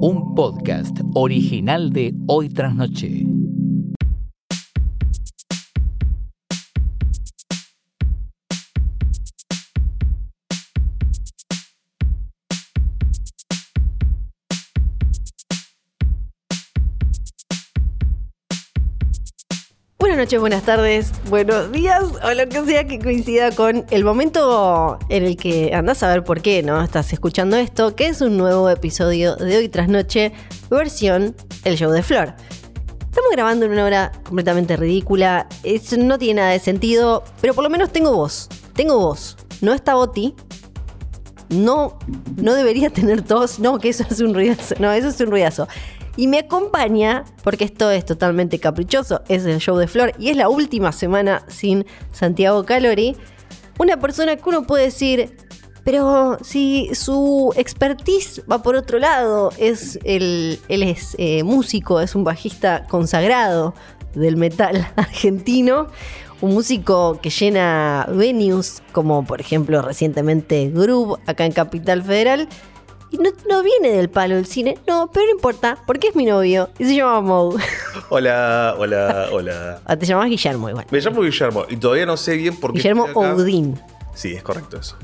Un podcast original de Hoy Tras Noche. Noches, buenas tardes, buenos días o lo que sea que coincida con el momento en el que andás a ver por qué, ¿no? Estás escuchando esto, que es un nuevo episodio de Hoy Tras Noche, versión El Show de Flor. Estamos grabando en una hora completamente ridícula, eso no tiene nada de sentido, pero por lo menos tengo voz, tengo voz. No está Oti, no, no debería tener tos, no, que eso es un ruidazo, no, eso es un ruidazo. Y me acompaña, porque esto es totalmente caprichoso, es el show de Flor y es la última semana sin Santiago Calori, una persona que uno puede decir, pero si su expertise va por otro lado, es el, él es eh, músico, es un bajista consagrado del metal argentino, un músico que llena venues como por ejemplo recientemente Groove acá en Capital Federal. Y no, no viene del palo del cine, no, pero no importa, porque es mi novio y se llama Mo. Hola, hola, hola. Ah, Te llamas Guillermo igual. Me llamo Guillermo y todavía no sé bien por qué. Guillermo. Oudin. Sí, es correcto eso.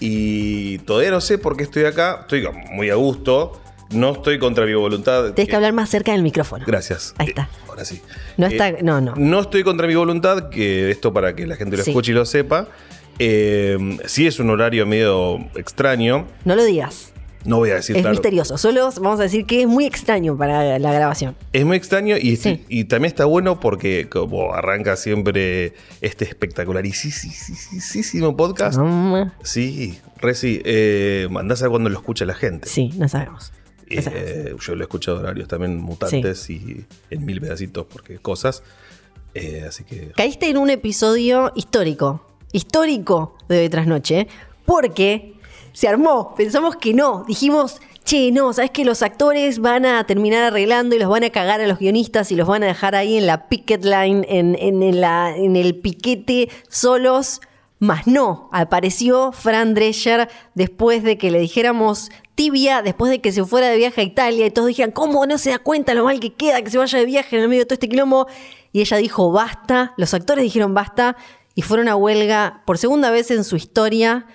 Y todavía no sé por qué estoy acá. Estoy muy a gusto. No estoy contra mi voluntad. Tienes que hablar más cerca del micrófono. Gracias. Ahí Eh, está. ahora sí. No Eh, está, no, no. No estoy contra mi voluntad, que esto para que la gente lo Sí. escuche y lo sepa. Eh, sí es un horario medio extraño. No lo digas. No voy a decir Es claro. misterioso. Solo vamos a decir que es muy extraño para la grabación. Es muy extraño y, Sí. y también está bueno porque como arranca siempre este espectacularísimo podcast. Mm, Sí, re sí. Eh, andás a ver cuándo lo escucha la gente. Sí, no sabemos. No Eh, sabemos. yo lo he escuchado horarios también mutantes y en mil pedacitos porque cosas. Eh, así que. Caíste en un episodio histórico. Histórico de Hoy Tras Noche. Porque se armó. Pensamos que no. Dijimos, che, no, ¿sabes que los actores van a terminar arreglando y los van a cagar a los guionistas y los van a dejar ahí en la picket line, en, el piquete solos? Más no, apareció Fran Drescher después de que le dijéramos tibia, después de que se fuera de viaje a Italia y todos dijeran, ¿cómo no se da cuenta lo mal que queda que se vaya de viaje en el medio de todo este quilombo? Y ella dijo, basta, los actores dijeron basta y fueron a huelga por segunda vez en su historia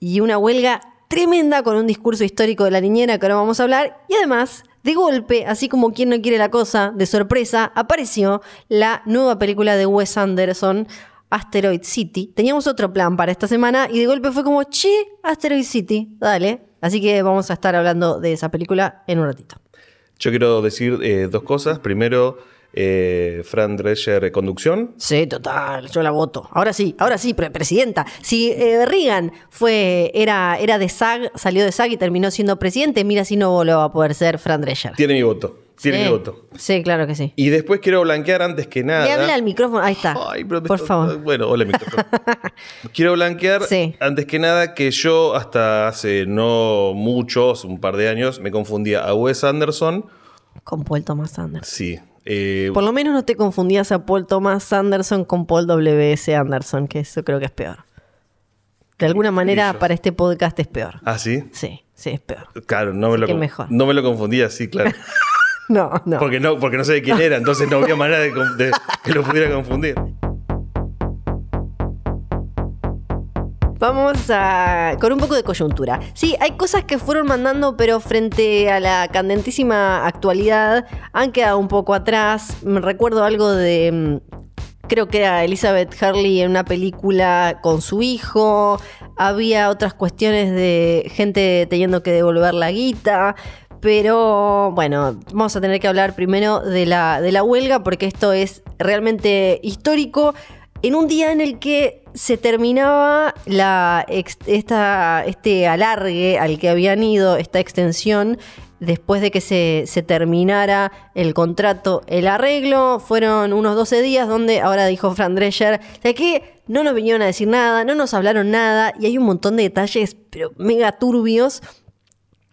y una huelga tremenda con un discurso histórico de la niñera que ahora vamos a hablar y además... De golpe, así como quien no quiere la cosa, de sorpresa, apareció la nueva película de Wes Anderson, Asteroid City. Teníamos otro plan para esta semana y de golpe fue como, che, Asteroid City, dale. Así que vamos a estar hablando de esa película en un ratito. Yo quiero decir eh, dos cosas. Primero, eh, Fran Drescher, conducción. Sí, total, yo la voto. Ahora sí, ahora sí, pre- presidenta. Si eh, Reagan fue, era, era de SAG, salió de SAG y terminó siendo presidente, mira si no lo va a poder ser Fran Drescher. Tiene mi voto. Tiene Sí. mi voto. Sí, claro que sí. Y después quiero blanquear antes que nada. Le habla al micrófono, ahí está. Ay, pero Por está- favor. Bueno, hola micrófono. Quiero blanquear Sí. antes que nada que yo hasta hace no muchos, un par de años, me confundía a Wes Anderson. Con Paul Thomas Anderson. Sí. Eh, Por lo menos no te confundías a Paul Thomas Anderson con Paul W.S. Anderson, que eso creo que es peor. De alguna manera, para este podcast es peor. ¿Ah, sí? Sí, sí, es peor. Claro, no me, lo, mejor. no me lo confundía, sí, claro. No, no. Porque no, porque no sé de quién era, entonces no había manera de que lo pudiera confundir. Vamos a, con un poco de coyuntura. Sí, hay cosas que fueron mandando, pero frente a la candentísima actualidad han quedado un poco atrás. Me recuerdo algo de, mm, creo que era Elizabeth Hurley en una película con su hijo. Había otras cuestiones de gente teniendo que devolver la guita. Pero bueno, vamos a tener que hablar primero de la, de la huelga porque esto es realmente histórico en un día en el que se terminaba la esta, este alargue al que habían ido, esta extensión, después de que se, se terminara el contrato, el arreglo, fueron unos 12 días donde ahora dijo Fran Drescher, ¿sabes qué? No nos vinieron a decir nada, no nos hablaron nada y hay un montón de detalles, pero mega turbios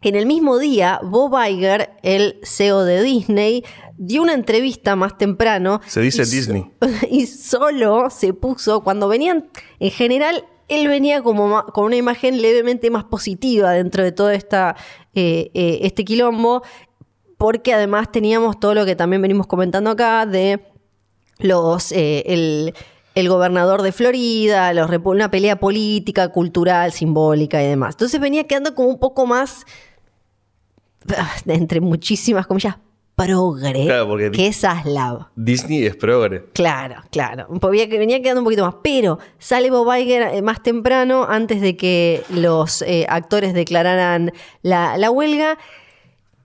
En el mismo día, Bob Iger, el CEO de Disney, dio una entrevista más temprano. Se dice y Disney. Y solo se puso, cuando venían, en general, él venía como con una imagen levemente más positiva dentro de todo esta, eh, eh, este quilombo, porque además teníamos todo lo que también venimos comentando acá de los eh, el, el gobernador de Florida, los una pelea política, cultural, simbólica y demás. Entonces venía quedando como un poco más, entre muchísimas comillas, progre Claro, porque- que Zaslav. Disney es progre. Claro, claro. Venía, venía quedando un poquito más. Pero sale Bob Iger eh, más temprano, antes de que los eh, actores declararan la, la huelga.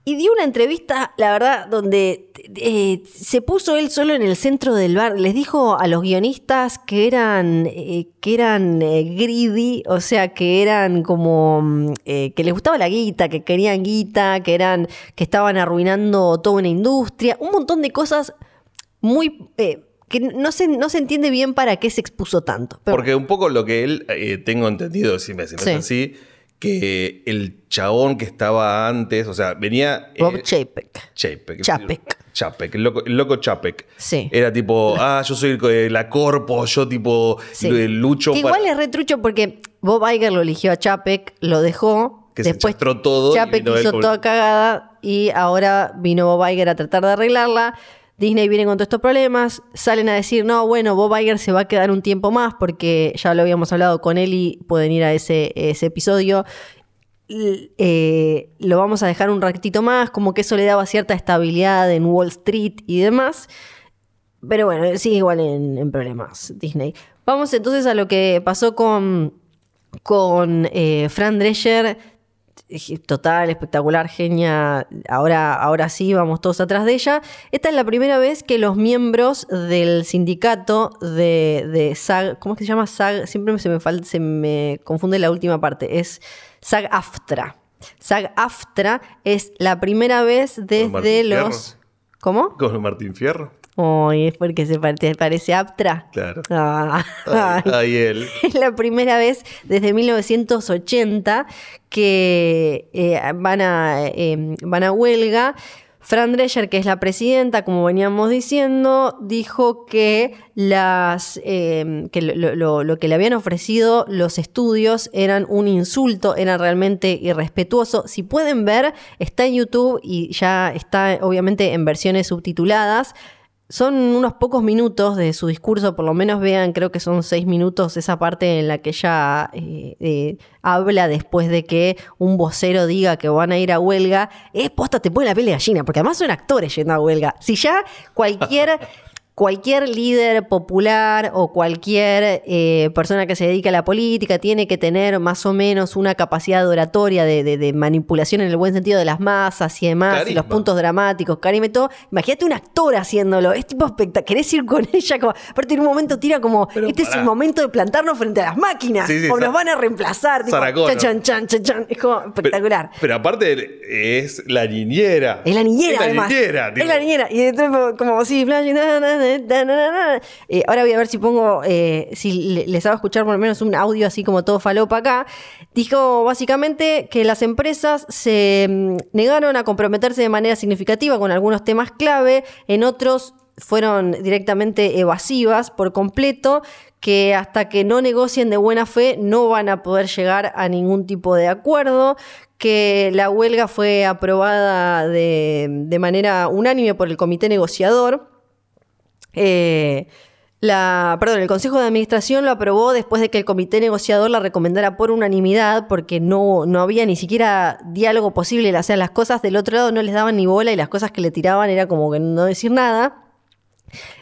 Y dio una entrevista, la verdad, donde eh, se puso él solo en el centro del bar. Les dijo a los guionistas que eran, eh, que eran eh, greedy, o sea, que eran como mm, eh, que les gustaba la guita, que querían guita, que eran, que estaban arruinando toda una industria, un montón de cosas muy eh, que no se, no se entiende bien para qué se expuso tanto. Pero Porque un poco lo que él, tengo entendido, si me, si me Sí. es así, que el chabón que estaba antes, o sea, venía... Bob eh, Chapek. Chapek. Chapek. Chapek, el loco, el loco Chapek. Sí. Era tipo, ah, yo soy el- la corpo, yo tipo Sí. eh, lucho Que para... igual es retrucho porque Bob Iger lo eligió a Chapek, lo dejó. Que se después chastró todo Chapek él hizo toda cagada y ahora vino Bob Iger a tratar de arreglarla. Disney viene con todos estos problemas, salen a decir, no, bueno, Bob Iger se va a quedar un tiempo más porque ya lo habíamos hablado con él y pueden ir a ese, ese episodio. Eh, lo vamos a dejar un ratito más, como que eso le daba cierta estabilidad en Wall Street y demás. Pero bueno, sigue igual en, en problemas Disney. Vamos entonces a lo que pasó con, con eh, Fran Drescher. Total, espectacular, genia. Ahora, ahora sí, vamos todos atrás de ella. Esta es la primera vez que los miembros del sindicato de, de SAG, ¿cómo es que se llama SAG? Siempre se me, falta, se me confunde la última parte. Es SAG-AFTRA. SAG-AFTRA es la primera vez desde los... ¿Cómo? Con Martín Fierro. Ay, es porque se parece, parece Aptra. Claro. Ah, Ay, ay. ay, él. Es la primera vez desde 1980 que eh, van, a, eh, van a huelga. Fran Drescher, que es la presidenta, como veníamos diciendo, dijo que, las, eh, que lo, lo- lo que le habían ofrecido los estudios eran un insulto, era realmente irrespetuoso. Si pueden ver, está en YouTube y ya está obviamente en versiones subtituladas. Son unos pocos minutos de su discurso, por lo menos vean, creo que son seis minutos esa parte en la que ella eh, eh, habla después de que un vocero diga que van a ir a huelga. Es posta, te pone la piel gallina, porque además son actores yendo a huelga. Si ya cualquier... Cualquier líder popular o cualquier eh, persona que se dedica a la política tiene que tener más o menos una capacidad oratoria de, de- de manipulación en el buen sentido de las masas y demás, y los puntos dramáticos, carisma y todo. Imagínate un actor haciéndolo, es tipo espectacular. Querés ir con ella, como, aparte en un momento tira como, Pero este es el momento de plantarnos frente a las máquinas, Sí, sí, o nos van a reemplazar, tipo, chan, chan, chan, chan, es como espectacular. Pero, pero aparte es la niñera. Es la niñera, Es la además. niñera, es la niñera. Y entonces, como- así, flash, na, na, na. Eh, ahora voy a ver si pongo, eh, si le- les hago escuchar por lo menos un audio así como todo falopa acá. Dijo básicamente que las empresas se mm, negaron a comprometerse de manera significativa con algunos temas clave, en otros fueron directamente evasivas por completo, que hasta que no negocien de buena fe no van a poder llegar a ningún tipo de acuerdo, que la huelga fue aprobada de manera unánime por el comité negociador. Eh, la, perdón, el Consejo de Administración lo aprobó después de que el comité negociador la recomendara por unanimidad, porque no, no había ni siquiera diálogo posible. O sea, las cosas del otro lado no les daban ni bola y las cosas que le tiraban era como que no decir nada.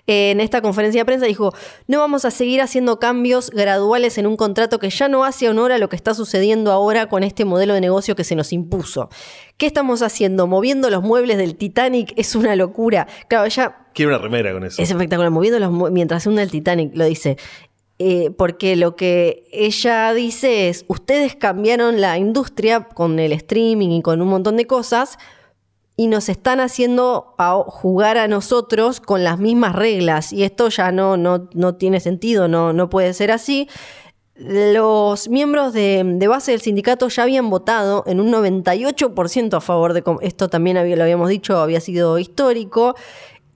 En esta conferencia de prensa dijo, no vamos a seguir haciendo cambios graduales en un contrato que ya no hace honor a lo que está sucediendo ahora con este modelo de negocio que se nos impuso. ¿Qué estamos haciendo? Moviendo los muebles del Titanic es una locura. Claro, ella Quiero una remera con eso. es espectacular, moviendo los mu- mientras se hunde el Titanic, lo dice. Eh, porque lo que ella dice es, ustedes cambiaron la industria con el streaming y con un montón de cosas y nos están haciendo jugar a nosotros con las mismas reglas y esto ya no, no, no tiene sentido, no, no puede ser así. los miembros de, base del sindicato ya habían votado en un 98% a favor de... Esto también lo habíamos dicho, había sido histórico.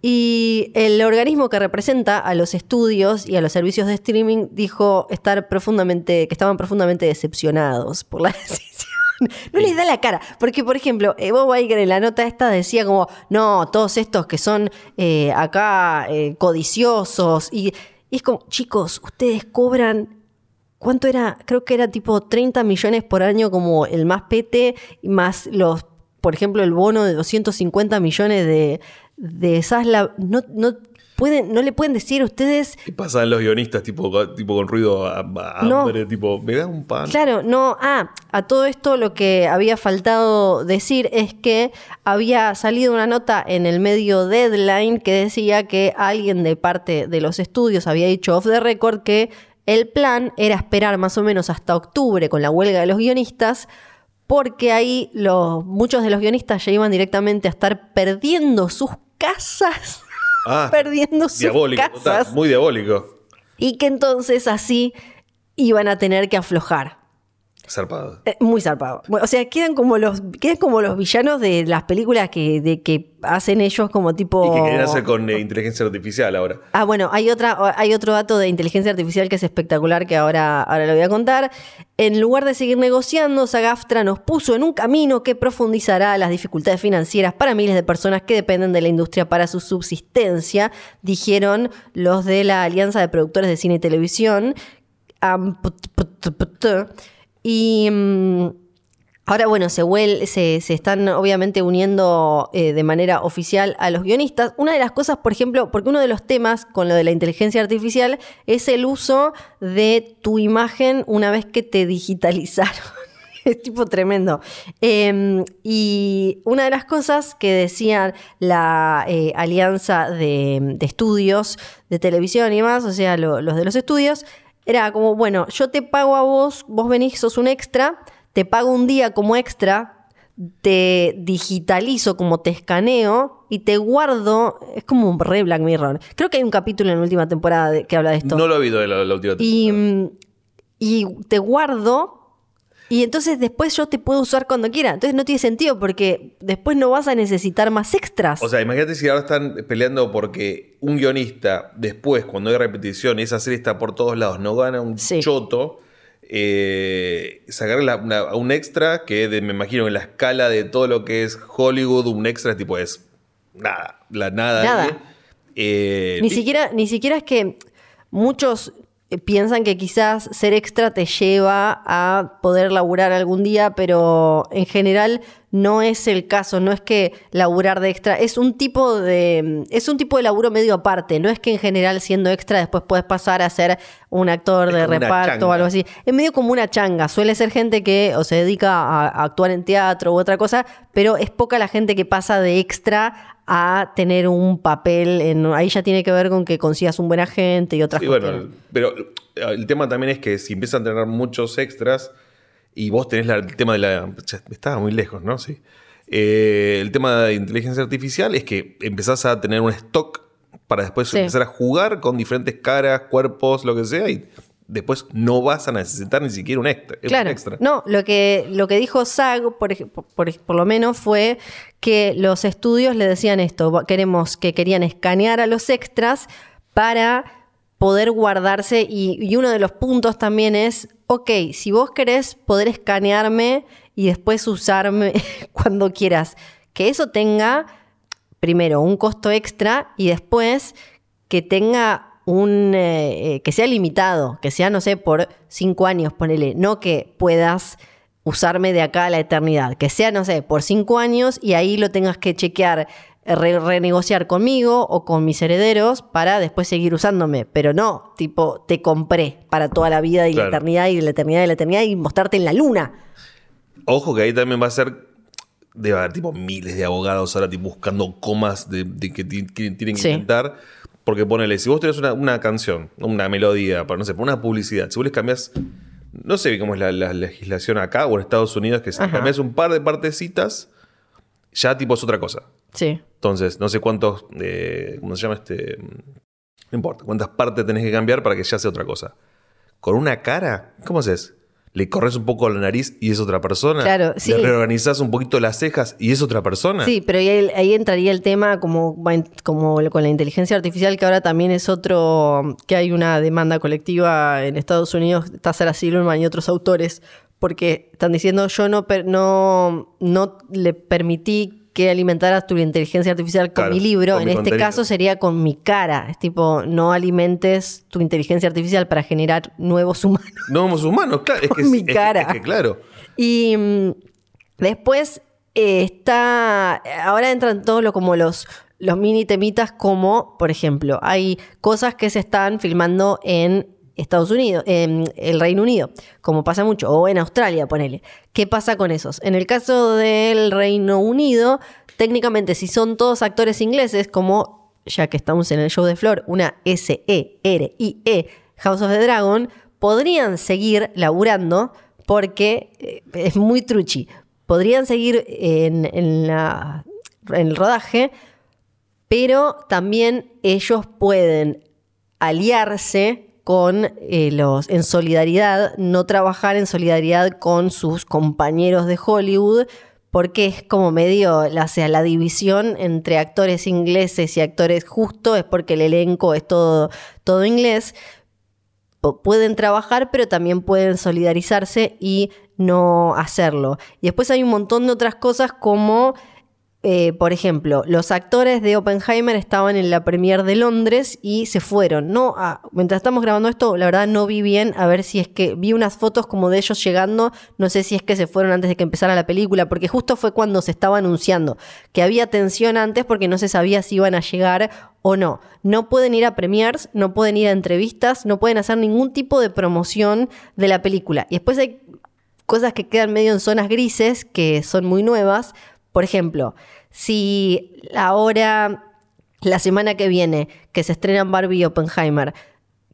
Y el organismo que representa a los estudios y a los servicios de streaming dijo estar profundamente, que estaban profundamente decepcionados por la decisión. No les da la cara. Porque, por ejemplo, eh, Bob Iger en la nota esta decía como, no, todos estos que son eh, acá eh, codiciosos. Y, y es como, chicos, ustedes cobran ¿Cuánto era? Creo que era tipo 30 millones por año como el más pete, y más los, por ejemplo, el bono de 250 millones de, de Sasla. No, no, pueden, no le pueden decir ustedes, Y pasan los guionistas tipo, tipo con ruido a, a No. hambre, tipo, me da un pan. claro, no, ah, a todo esto lo que había faltado decir es que había salido una nota en el medio Deadline que decía que alguien de parte de los estudios había dicho off the record que el plan era esperar más o menos hasta octubre con la huelga de los guionistas porque ahí los, muchos de los guionistas ya iban directamente a estar perdiendo sus casas, Ah, perdiendo sus diabólico, casas, total, muy diabólico. y que entonces así iban a tener que aflojar. Zarpado. Eh, Muy zarpado. Bueno, o sea, quedan como los quedan como los villanos de las películas que, de, que hacen ellos como tipo. Y que quieren hacer con eh, inteligencia artificial ahora. Ah, bueno, hay otra, hay otro dato de inteligencia artificial que es espectacular que ahora, ahora lo voy a contar. En lugar de seguir negociando, Sagaftra nos puso en un camino que profundizará las dificultades financieras para miles de personas que dependen de la industria para su subsistencia, dijeron los de la Alianza de Productores de Cine y Televisión. Am, put- put- put- Y mm, ahora, bueno, se, se, se están obviamente uniendo eh, de manera oficial a los guionistas. Una de las cosas, por ejemplo, porque uno de los temas con lo de la inteligencia artificial es el uso de tu imagen una vez que te digitalizaron. Es tipo tremendo. Eh, y una de las cosas que decían la eh, alianza de, estudios de televisión y más, o sea, lo- los de los estudios, era como, bueno, yo te pago a vos, vos venís, sos un extra, te pago un día como extra, te digitalizo como te escaneo y te guardo, es como un re Black Mirror. Creo que hay un capítulo en la última temporada de- que habla de esto. No lo he oído de la, la última temporada. mm, y te guardo y entonces después yo te puedo usar cuando quiera. Entonces no tiene sentido porque después no vas a necesitar más extras. O sea, imagínate si ahora están peleando porque un guionista, después, cuando hay repetición y esa serie está por todos lados, no gana un Sí. choto. Eh, sacarle la- una- a un extra que de- me imagino en la escala de todo lo que es Hollywood, un extra tipo es nada, la nada. Nada. Eh, ni siquiera, ni siquiera es que muchos piensan que quizás ser extra te lleva a poder laburar algún día, pero en general no es el caso, no es que laburar de extra, es un tipo de es un tipo de laburo medio aparte, no es que en general siendo extra después puedes pasar a ser un actor Es de reparto o algo así. Es medio como una changa, suele ser gente que o se dedica a, a actuar en teatro u otra cosa, pero es poca la gente que pasa de extra a tener un papel en ahí ya tiene que ver con que consigas un buen agente y otras Sí, cosas. bueno, pero el tema también es que si empiezan a tener muchos extras y vos tenés la- el tema de la... Estaba muy lejos, ¿no? Sí. Eh, el tema de inteligencia artificial es que empezás a tener un stock para después Sí. empezar a jugar con diferentes caras, cuerpos, lo que sea, y después no vas a necesitar ni siquiera un extra. un Claro, extra. no, lo que, lo que dijo SAG, por, por, por lo menos, fue que los estudios le decían esto, "Va- queremos que querían escanear a los extras para poder guardarse y, y uno de los puntos también es, ok, si vos querés poder escanearme y después usarme cuando quieras, que eso tenga primero un costo extra y después que tenga un eh, eh, que sea limitado, que sea, no sé, por cinco años, ponele, no que puedas usarme de acá a la eternidad, que sea, no sé, por cinco años y ahí lo tengas que chequear, eh, re- renegociar conmigo o con mis herederos para después seguir usándome, pero no, tipo, te compré para toda la vida y Claro. la eternidad y la eternidad y la eternidad y mostrarte en la luna. Ojo que ahí también va a ser. Debe haber tipo miles de abogados ahora tipo, buscando comas de, de que ti- que tienen que Sí. inventar. Porque ponele, si vos tenés una, una canción, una melodía, para no sé, para una publicidad, si vos les cambias. No sé cómo es la, la legislación acá o en Estados Unidos, que si Ajá. cambias un par de partecitas, ya tipo es otra cosa. Sí. Entonces, no sé cuántos. eh, ¿Cómo se llama este? No importa, cuántas partes tenés que cambiar para que ya sea otra cosa. con una cara, ¿cómo haces? Le corres un poco la nariz y es otra persona. Claro, sí. Le reorganizás un poquito las cejas y es otra persona. Sí, pero ahí, ahí entraría el tema como, como con la inteligencia artificial, que ahora también es otro, que hay una demanda colectiva en Estados Unidos, está Sarah Silverman y otros autores, porque están diciendo yo no, no, no le permití que alimentaras tu inteligencia artificial con Claro, mi libro, con en mi este contenido. caso sería con mi cara, es tipo, no alimentes tu inteligencia artificial para generar nuevos humanos. No somos humanos, claro. Es que, Con mi es que- cara. es que claro. Y mm, después eh, está. Ahora entran todos lo, como los, los mini temitas, como, por ejemplo, hay cosas que se están filmando en Estados Unidos, en el Reino Unido, como pasa mucho, o en Australia, ponele. ¿Qué pasa con esos? En el caso del Reino Unido, técnicamente, si son todos actores ingleses, como ya que estamos en el show de Flor, una S-E-R-I-E, House of the Dragon, podrían seguir laburando porque eh, es muy truchi. Podrían seguir en el rodaje, pero también ellos pueden aliarse con eh, los en solidaridad, no trabajar en solidaridad con sus compañeros de Hollywood, porque es como medio, la, o sea, la división entre actores ingleses y actores justo es porque el elenco es todo, todo inglés. Pueden trabajar, pero también pueden solidarizarse y no hacerlo. Y después hay un montón de otras cosas como eh, por ejemplo, los actores de Oppenheimer estaban en la premier de Londres y se fueron. No, ah, mientras estamos grabando esto, la verdad no vi bien a ver si es que vi unas fotos como de ellos llegando. No sé si es que se fueron antes de que empezara la película, porque justo fue cuando se estaba anunciando que había tensión antes porque no se sabía si iban a llegar o no. No pueden ir a premiers, no pueden ir a entrevistas, no pueden hacer ningún tipo de promoción de la película. Y después hay cosas que quedan medio en zonas grises, que son muy nuevas. Por ejemplo, si ahora, la semana que viene, que se estrenan Barbie y Oppenheimer,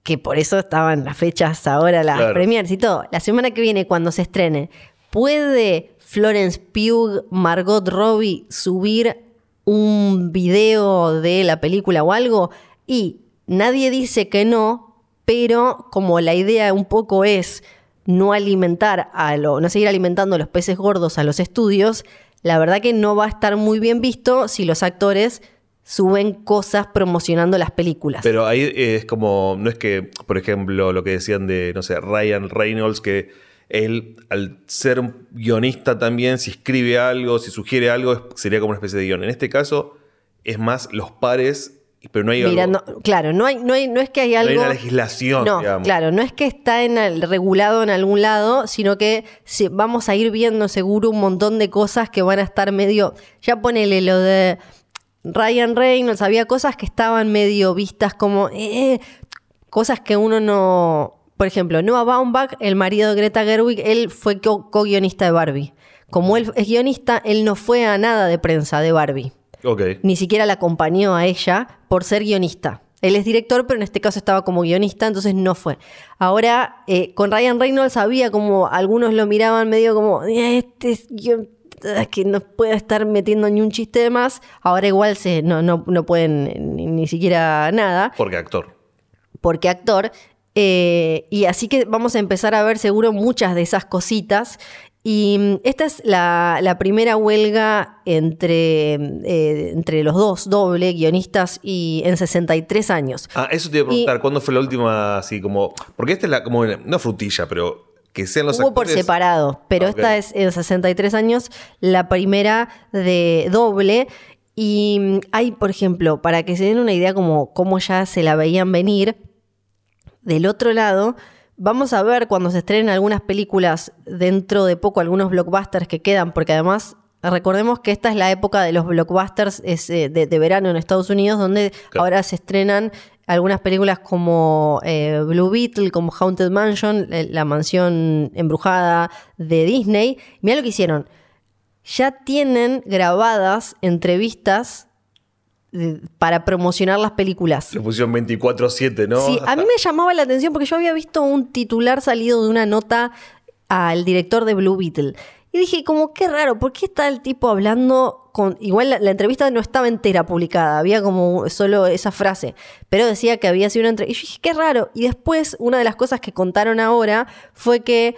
que por eso estaban las fechas ahora, las Claro. premiers y todo, la semana que viene, cuando se estrene, ¿puede Florence Pugh, Margot Robbie subir un video de la película o algo? Y nadie dice que no, pero como la idea un poco es no alimentar a lo, no seguir alimentando a los peces gordos a los estudios, la verdad que no va a estar muy bien visto si los actores suben cosas promocionando las películas. Pero ahí es como, no es que, por ejemplo, lo que decían de, no sé, Ryan Reynolds, que él, al ser guionista también, si escribe algo, si sugiere algo, sería como una especie de guion. En este caso, es más los pares, pero no hay, algo- Mirando, claro, no hay, no hay, no es que hay no hay algo. una legislación, No, digamos. claro, no es que está en el- regulado en algún lado, sino que se- vamos a ir viendo seguro un montón de cosas que van a estar medio. Ya ponele lo de Ryan Reynolds, había cosas que estaban medio vistas como. eh, cosas que uno no. Por ejemplo, Noah Baumbach, el marido de Greta Gerwig, él fue co- co-guionista de Barbie. Como él es guionista, él no fue a nada de prensa de Barbie Ok. ni siquiera la acompañó a ella por ser guionista. Él es director, pero en este caso estaba como guionista, entonces no fue. Ahora, eh, con Ryan Reynolds había como, algunos lo miraban medio como, "Eh, este es guion- ah, que no puede estar metiendo ni un chiste de más. Ahora igual se, no, no, no pueden eh, ni, ni siquiera nada Porque actor. porque actor. eh, y así que vamos a empezar a ver seguro muchas de esas cositas. Y mm, esta es la, la primera huelga entre, eh, entre los dos, doble, guionistas, y en 63 años. Ah, eso te iba a preguntar, ¿cuándo fue la última así como. Porque esta es la, como, no frutilla, pero que sean los Hubo por separado, pero Ah, esta es en 63 años la primera de doble. Y mm, hay, por ejemplo, para que se den una idea como cómo ya se la veían venir, del otro lado, vamos a ver cuando se estrenen algunas películas dentro de poco, algunos blockbusters que quedan, porque además recordemos que esta es la época de los blockbusters es, eh, de, de verano en Estados Unidos, donde Claro. ahora se estrenan algunas películas como eh, Blue Beetle, como Haunted Mansion, eh, la mansión embrujada de Disney. Mira lo que hicieron. Ya tienen grabadas entrevistas para promocionar las películas. Le pusieron 24-7, ¿no? Sí, a mí me llamaba la atención porque yo había visto un titular salido de una nota al director de Blue Beetle Y dije, como qué raro, ¿por qué está el tipo hablando con... Igual la, la entrevista no estaba entera publicada, había como solo esa frase, pero decía que había sido una entrevista. Y yo dije, qué raro. Y después, una de las cosas que contaron ahora fue que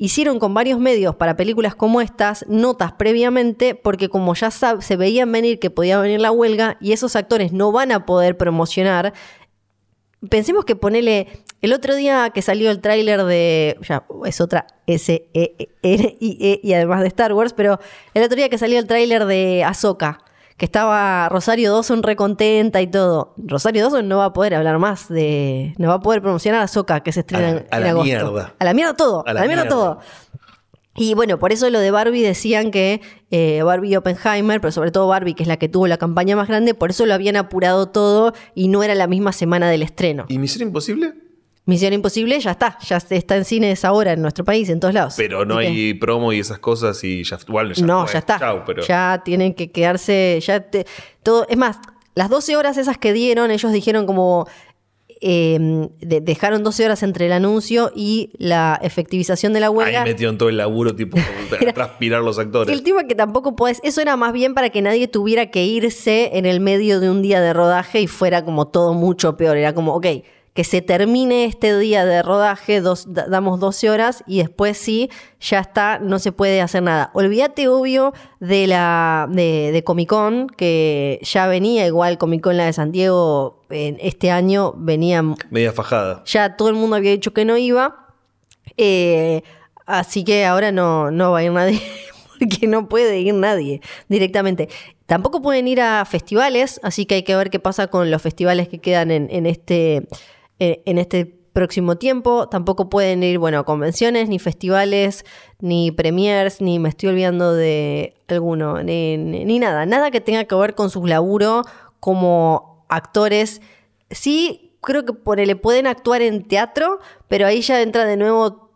hicieron con varios medios para películas como estas notas previamente porque como ya se veían venir que podía venir la huelga y esos actores no van a poder promocionar, pensemos que ponele el otro día que salió el tráiler de ya es otra S E E y además de Star Wars, pero el otro día que salió el tráiler de Ahsoka que estaba Rosario Dawson recontenta y todo. Rosario Dawson no va a poder hablar más de. No va a poder promocionar a Ahsoka que se estrena A- en, a en la agosto. mierda. A la mierda todo. A la, mierda, todo. Y bueno, por eso lo de Barbie decían que eh, Barbie y Oppenheimer, pero sobre todo Barbie, que es la que tuvo la campaña más grande, por eso lo habían apurado todo y no era la misma semana del estreno. ¿Y Misión Imposible? Misión Imposible ya está, ya está en cines ahora en nuestro país, en todos lados. Pero no que- hay promo y esas cosas y ya, igual ya no, fue. ya está. Chau, pero Ya tienen que quedarse, ya te- todo, es más, las 12 horas esas que dieron, ellos dijeron como eh, de- dejaron 12 horas entre el anuncio y la efectivización de la huelga. ahí metieron todo el laburo, tipo, de transpirar los actores. El tema que tampoco puedes, eso era más bien para que nadie tuviera que irse en el medio de un día de rodaje y fuera como todo mucho peor. Era como, ok, que se termine este día de rodaje, dos, damos 12 horas y después sí, ya está, no se puede hacer nada. Olvídate, obvio, de la de, de Comic Con, que ya venía igual Comic Con la de San Diego en este año, venía Media fajada. ya todo el mundo había dicho que no iba. Eh, así que ahora no, no va a ir nadie. Porque no puede ir nadie directamente. Tampoco pueden ir a festivales, así que hay que ver qué pasa con los festivales que quedan en, en este, en este próximo tiempo. Tampoco pueden ir, bueno, a convenciones, ni festivales, ni premiers, ni me estoy olvidando de alguno, ni, nada. Nada que tenga que ver con su laburo como actores. Sí, creo que por le pueden actuar en teatro, pero ahí ya entra de nuevo,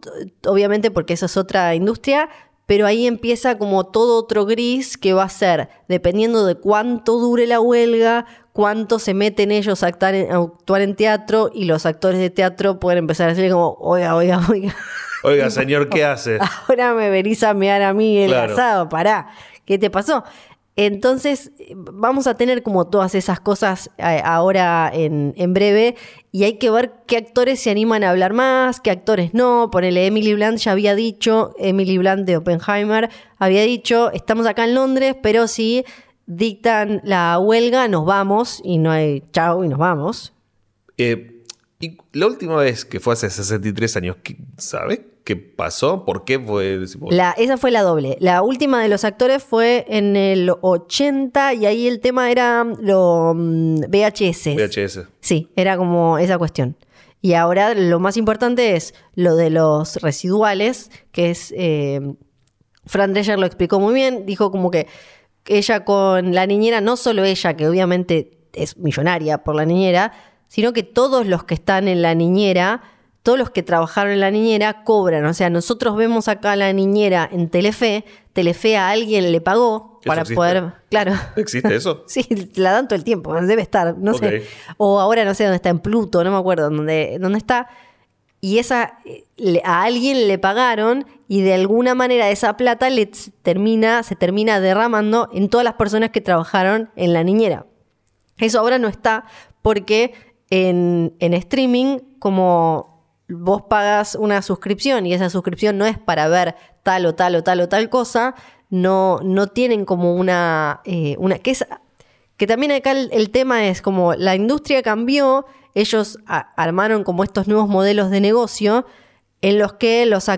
obviamente porque eso es otra industria, pero ahí empieza como todo otro gris que va a ser, dependiendo de cuánto dure la huelga, cuánto se meten ellos a actuar en, a actuar en teatro y los actores de teatro pueden empezar a decir como, oiga, oiga, oiga. Oiga, señor, ¿qué hace? Ahora me venís a mear a mí el Claro. asado, pará, ¿qué te pasó? Entonces, eh, vamos a tener como todas esas cosas eh, ahora en, en breve y hay que ver qué actores se animan a hablar más, qué actores no. Ponele, Emily Blunt ya había dicho, Emily Blunt de Oppenheimer había dicho, estamos acá en Londres, pero si dictan la huelga, nos vamos y no hay chao y nos vamos. Eh, y la última vez que fue hace 63 años, ¿qué- ¿sabes qué pasó? ¿Por qué fue? La, esa fue la doble. La última de los actores fue en el 80 y ahí el tema era lo mm, VHS. VHS. Sí, era como esa cuestión. Y ahora lo más importante es lo de los residuales, que es... eh, Fran Drescher lo explicó muy bien, dijo como que ella con la niñera, no solo ella, que obviamente es millonaria por la niñera, sino que todos los que están en la niñera, todos los que trabajaron en la niñera cobran. O sea, nosotros vemos acá a la niñera en Telefe, Telefe a alguien le pagó ¿Eso para existe? poder... Claro. ¿Existe eso? Sí, la dan todo el tiempo, debe estar, no sé. O ahora no sé dónde está, en Pluto, no me acuerdo dónde, dónde está. Y esa, a alguien le pagaron y de alguna manera esa plata le termina, se termina derramando en todas las personas que trabajaron en la niñera. Eso ahora no está porque en, en streaming, como vos pagas una suscripción y esa suscripción no es para ver tal o tal o tal o tal cosa, no, no tienen como una, eh, una que también acá el, tema es como la industria cambió, ellos armaron como estos nuevos modelos de negocio en los que los,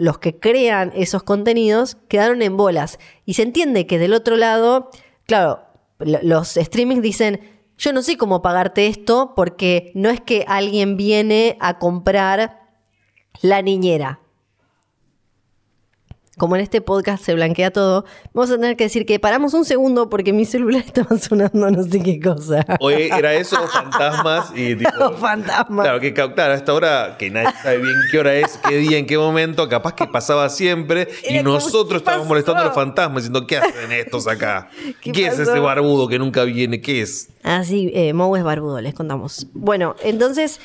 los que crean esos contenidos quedaron en bolas. Y se entiende que del otro lado, claro, lo- los streamings dicen, yo no sé cómo pagarte esto porque no es que alguien viene a comprar la niñera. Como en este podcast se blanquea todo, vamos a tener que decir que paramos un segundo porque mi celular estaba sonando no sé qué cosa. Oye, era eso, fantasmas y tipo. Los fantasmas. Claro, que ca- claro, a esta hora que nadie sabe bien qué hora es, qué día, en qué momento, capaz que pasaba siempre y nosotros ¿qué estábamos molestando a los fantasmas diciendo, ¿qué hacen estos acá? ¿Qué ¿Qué, es ese barbudo que nunca viene? ¿Qué es? Ah, sí, eh, Moe es barbudo, les contamos. Bueno, entonces,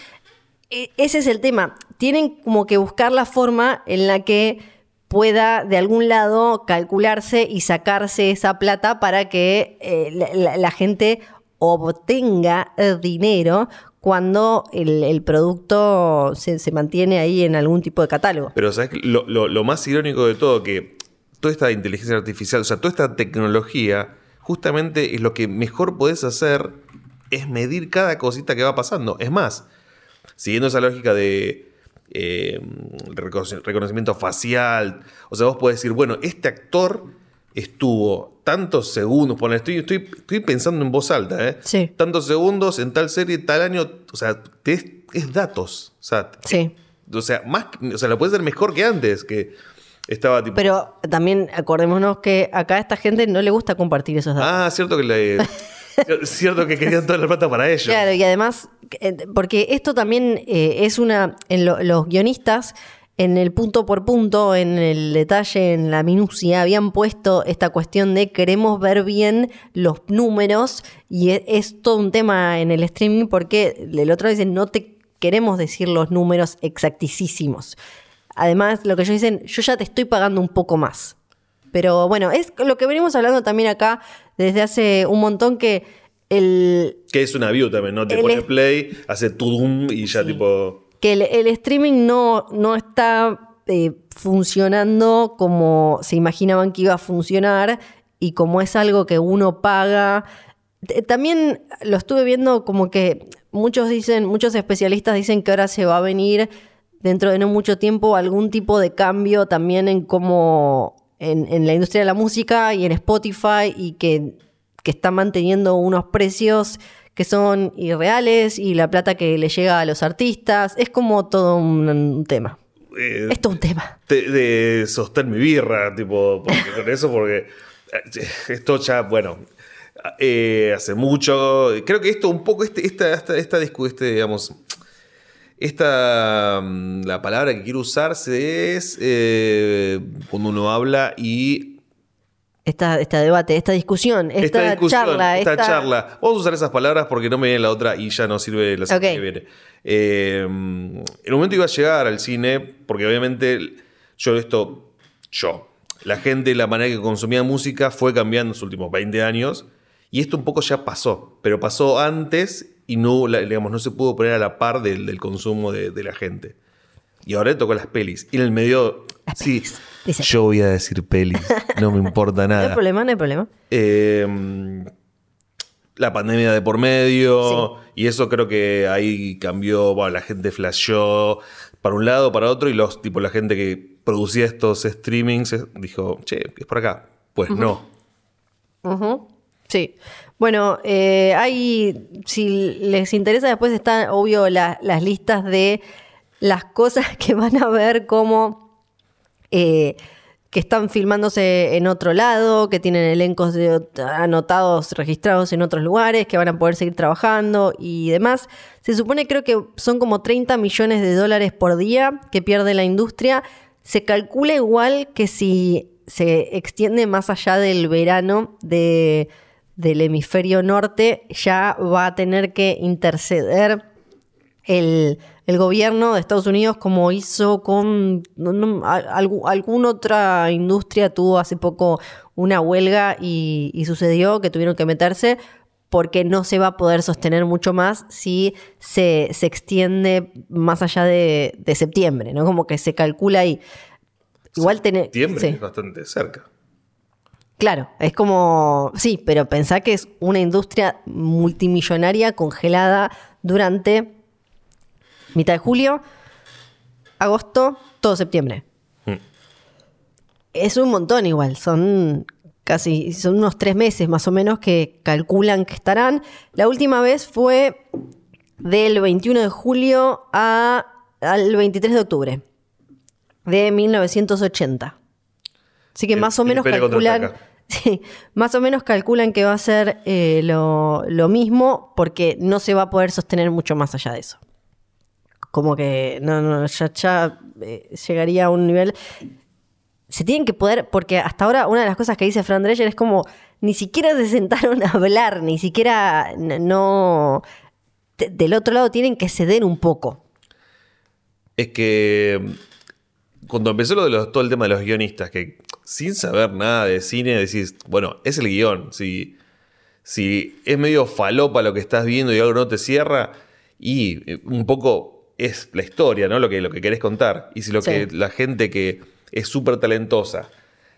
e- ese es el tema. Tienen como que buscar la forma en la que pueda de algún lado calcularse y sacarse esa plata para que eh, la, gente obtenga eh, dinero cuando el, producto se, mantiene ahí en algún tipo de catálogo. Pero ¿sabes lo, lo- lo más irónico de todo? Que toda esta inteligencia artificial, o sea, toda esta tecnología, justamente es lo que mejor podés hacer es medir cada cosita que va pasando. Es más, siguiendo esa lógica de eh, reconoci- reconocimiento facial, o sea, vos podés decir, bueno, este actor estuvo tantos segundos, estoy, estoy, estoy pensando en voz alta, ¿eh? Sí. Tantos segundos en tal serie, tal año, o sea, te es, es datos. O sea, Sí. o sea, más, o sea, lo puedes hacer mejor que antes, que estaba tipo. Pero también acordémonos que acá a esta gente no le gusta compartir esos datos. ah, cierto que le, cierto que querían toda la plata para ellos. Claro, y además, eh, porque esto también eh, es una. En lo- los guionistas, en el punto por punto, en el detalle, en la minucia, habían puesto esta cuestión de queremos ver bien los números, y e- es, todo un tema en el streaming, porque el otro dice no te queremos decir los números exacticísimos. Además, lo que ellos dicen, yo ya te estoy pagando un poco más. Pero bueno, es lo que venimos hablando también acá desde hace un montón que el, Que es una view también, ¿no? Te El pone es- play, hace tudum y ya tipo. que el, el streaming no, no está eh, funcionando como se imaginaban que iba a funcionar y como es algo que uno paga. T- También lo estuve viendo como que muchos dicen, muchos especialistas dicen que ahora se va a venir dentro de no mucho tiempo algún tipo de cambio también en cómo en, en la industria de la música y en Spotify y que, que está manteniendo unos precios que son irreales y la plata que le llega a los artistas. Es como todo un, un tema. eh, Es todo un tema. de, de sostén mi birra, tipo, porque- con eso, porque eh, esto ya, bueno, eh, hace mucho. Creo que esto un poco, este, esta, esta, esta este, digamos, esta, mm, la palabra que quiero usarse es eh, cuando uno habla y Esta, este debate, esta discusión, esta, esta discusión, charla, esta, esta- charla. Vamos a usar esas palabras porque no me viene la otra y ya no sirve la semana que viene. Eh, el momento iba a llegar al cine, porque obviamente yo esto, yo, la gente, la manera que consumía música fue cambiando en los últimos 20 años y esto un poco ya pasó, pero pasó antes y no, digamos, no se pudo poner a la par del, del consumo de, de la gente. Y ahora le tocó las pelis. Y en el medio, Las sí, yo voy a decir pelis, no me importa No hay nada. problema, no hay problema. Eh, la pandemia de por medio. Y eso creo que ahí cambió. Bueno, la gente flasheó para un lado, para otro. Y los, tipo, la gente que producía estos streamings eh, dijo, che, es por acá. Pues no. Ujú. Sí. Bueno, eh, hay, si les interesa, después están, obvio, la- las listas de las cosas que van a ver como eh, que están filmándose en otro lado, que tienen elencos de ot- anotados, registrados en otros lugares, que van a poder seguir trabajando y demás. Se supone, creo que son como 30 millones de dólares por día que pierde la industria. Se calcula igual que si se extiende más allá del verano de, del hemisferio norte, ya va a tener que interceder el, el gobierno de Estados Unidos como hizo con no- no, alguna otra industria tuvo hace poco una huelga y, y sucedió que tuvieron que meterse porque no se va a poder sostener mucho más si se, se extiende más allá de, de septiembre, ¿no? Como que se calcula ahí. Igual tener... Septiembre sí. es bastante cerca. Claro, es como, sí, pero pensá que es una industria multimillonaria congelada durante mitad de julio, agosto, todo septiembre. Mm. Es un montón igual, son casi, son unos tres meses más o menos que calculan que estarán. La última vez fue del 21 de julio a, al 23 de octubre de 1980. Así que El- más o menos calculan. sí, más o menos calculan que va a ser eh, lo, mismo porque no se va a poder sostener mucho más allá de eso. Como que no, no, ya, eh, llegaría a un nivel. Se tienen que poder, porque hasta ahora una de las cosas que dice Fran Drescher es como ni siquiera se sentaron a hablar, ni siquiera no. de- del otro lado tienen que ceder un poco. Es que cuando empezó lo de los- todo el tema de los guionistas, que sin saber nada de cine decís, bueno, es el guion. Si, si es medio falopa lo que estás viendo y algo no te cierra, y eh, un poco es la historia, ¿no? Lo que, lo que querés contar. Y si lo Sí. que la gente que es súper talentosa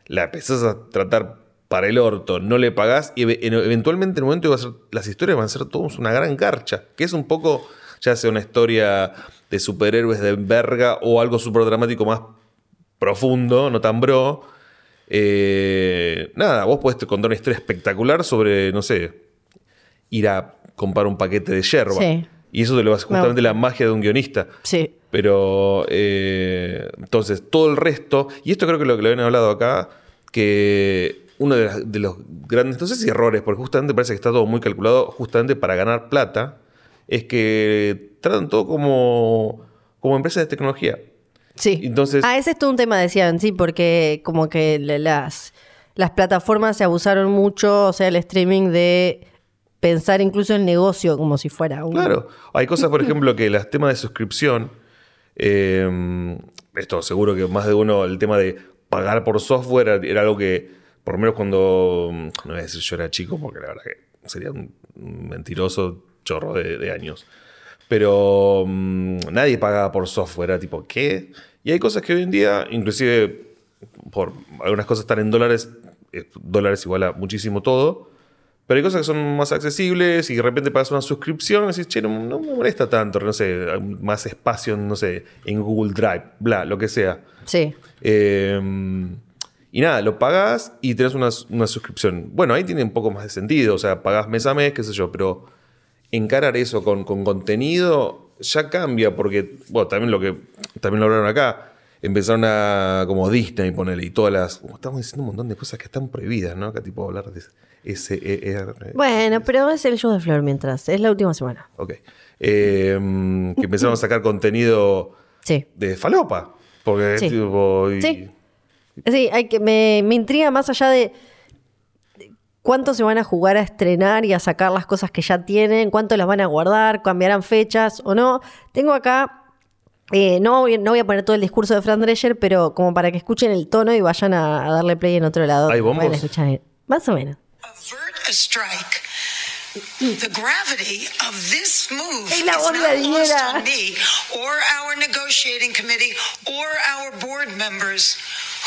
la empezás a tratar para el orto, no le pagás, y eve- en- eventualmente en el momento va a ser- las historias van a ser todos una gran garcha, que es un poco, ya sea una historia de superhéroes de verga o algo súper dramático más profundo, no tan bro. Eh, nada, vos podés contar una historia espectacular sobre, no sé, ir a comprar un paquete de yerba. Sí. Y eso te lo hace Me justamente la magia de un guionista. Sí. Pero eh, entonces, todo el resto, y esto creo que lo que le habían hablado acá, que uno de, las- de los grandes, no sé si errores, porque justamente parece que está todo muy calculado justamente para ganar plata, es que tratan todo como, como empresas de tecnología. Sí. Entonces- ah, ese es todo un tema, decían, sí, porque como que las, las plataformas se abusaron mucho, o sea, el streaming de pensar incluso el negocio como si fuera un... Claro, hay cosas, por ejemplo, que los temas de suscripción, eh, esto seguro que más de uno, el tema de pagar por software era, era algo que, por lo menos cuando, no voy a decir yo era chico, porque la verdad que sería un mentiroso chorro de, de años, pero mm, nadie pagaba por software, era tipo, ¿qué? Y hay cosas que hoy en día, inclusive por algunas cosas están en dólares, eh, dólares igual a muchísimo todo, pero hay cosas que son más accesibles y de repente pagas una suscripción y decís, che, no, no me molesta tanto, no sé, más espacio, no sé, en Google Drive, bla, lo que sea. Sí. Eh, y nada, lo pagás y tenés una, una suscripción. Bueno, ahí tiene un poco más de sentido, o sea, pagás mes a mes, qué sé yo, pero encarar eso con, con contenido ya cambia porque, bueno, también lo que también lo hablaron acá, empezaron a, como Disney, ponerle, y todas las, como estamos diciendo un montón de cosas que están prohibidas, ¿no? Acá tipo hablar de SER. Bueno, pero es el show de Flor mientras, es la última semana. Ok. Eh, que empezaron a sacar contenido Sí. de falopa. Porque es Sí. tipo. y- Sí. Sí, hay que, me, me intriga más allá de cuánto se van a jugar a estrenar y a sacar las cosas que ya tienen, cuánto las van a guardar, cambiarán fechas o no. Tengo acá, eh, no, voy, no voy a poner todo el discurso de Fran Drescher, pero como para que escuchen el tono y vayan a, a darle play en otro lado. ¿Hay bombos? Escuchar Más o menos. The gravity of this move Es is la not voz de la lost niñera. on me or our negotiating committee or our board members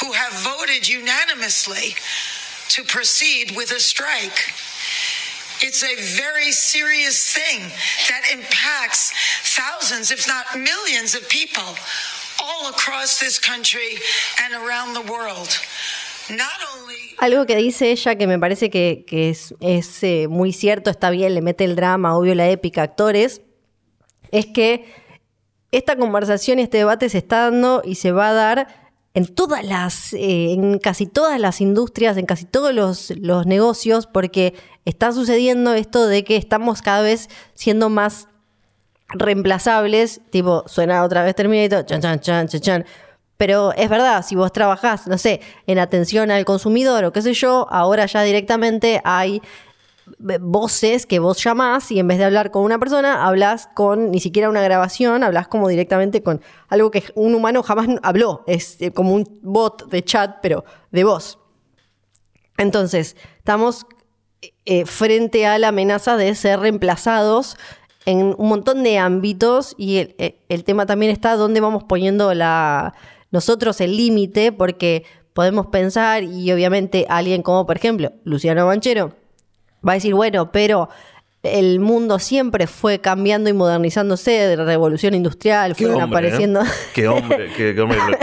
who have voted unanimously to proceed with a strike. It's a very serious thing that impacts thousands, if not millions, of people all across this country and around the world. Not only Algo que dice ella que me parece que, que es, es, eh, muy cierto, está bien, le mete el drama, obvio la épica, actores, es que esta conversación y este debate se está dando y se va a dar en todas las, eh, en casi todas las industrias, en casi todos los, los negocios, porque está sucediendo esto de que estamos cada vez siendo más reemplazables, tipo, suena otra vez Terminator, chan, chan, chan, chan, chan. Pero es verdad, si vos trabajás, no sé, en atención al consumidor o qué sé yo, ahora ya directamente hay voces que vos llamás y en vez de hablar con una persona, hablas con ni siquiera una grabación, hablas como directamente con algo que un humano jamás habló. Es eh, como un bot de chat, pero de voz. Entonces, estamos eh, frente a la amenaza de ser reemplazados en un montón de ámbitos y el, eh, tema también está dónde vamos poniendo nosotros el límite, porque podemos pensar y obviamente alguien como por ejemplo Luciano Banchero va a decir, bueno, pero el mundo siempre fue cambiando y modernizándose de la revolución industrial, Qué fueron hombre, ¿eh? apareciendo... Qué hombre, qué, qué hombre.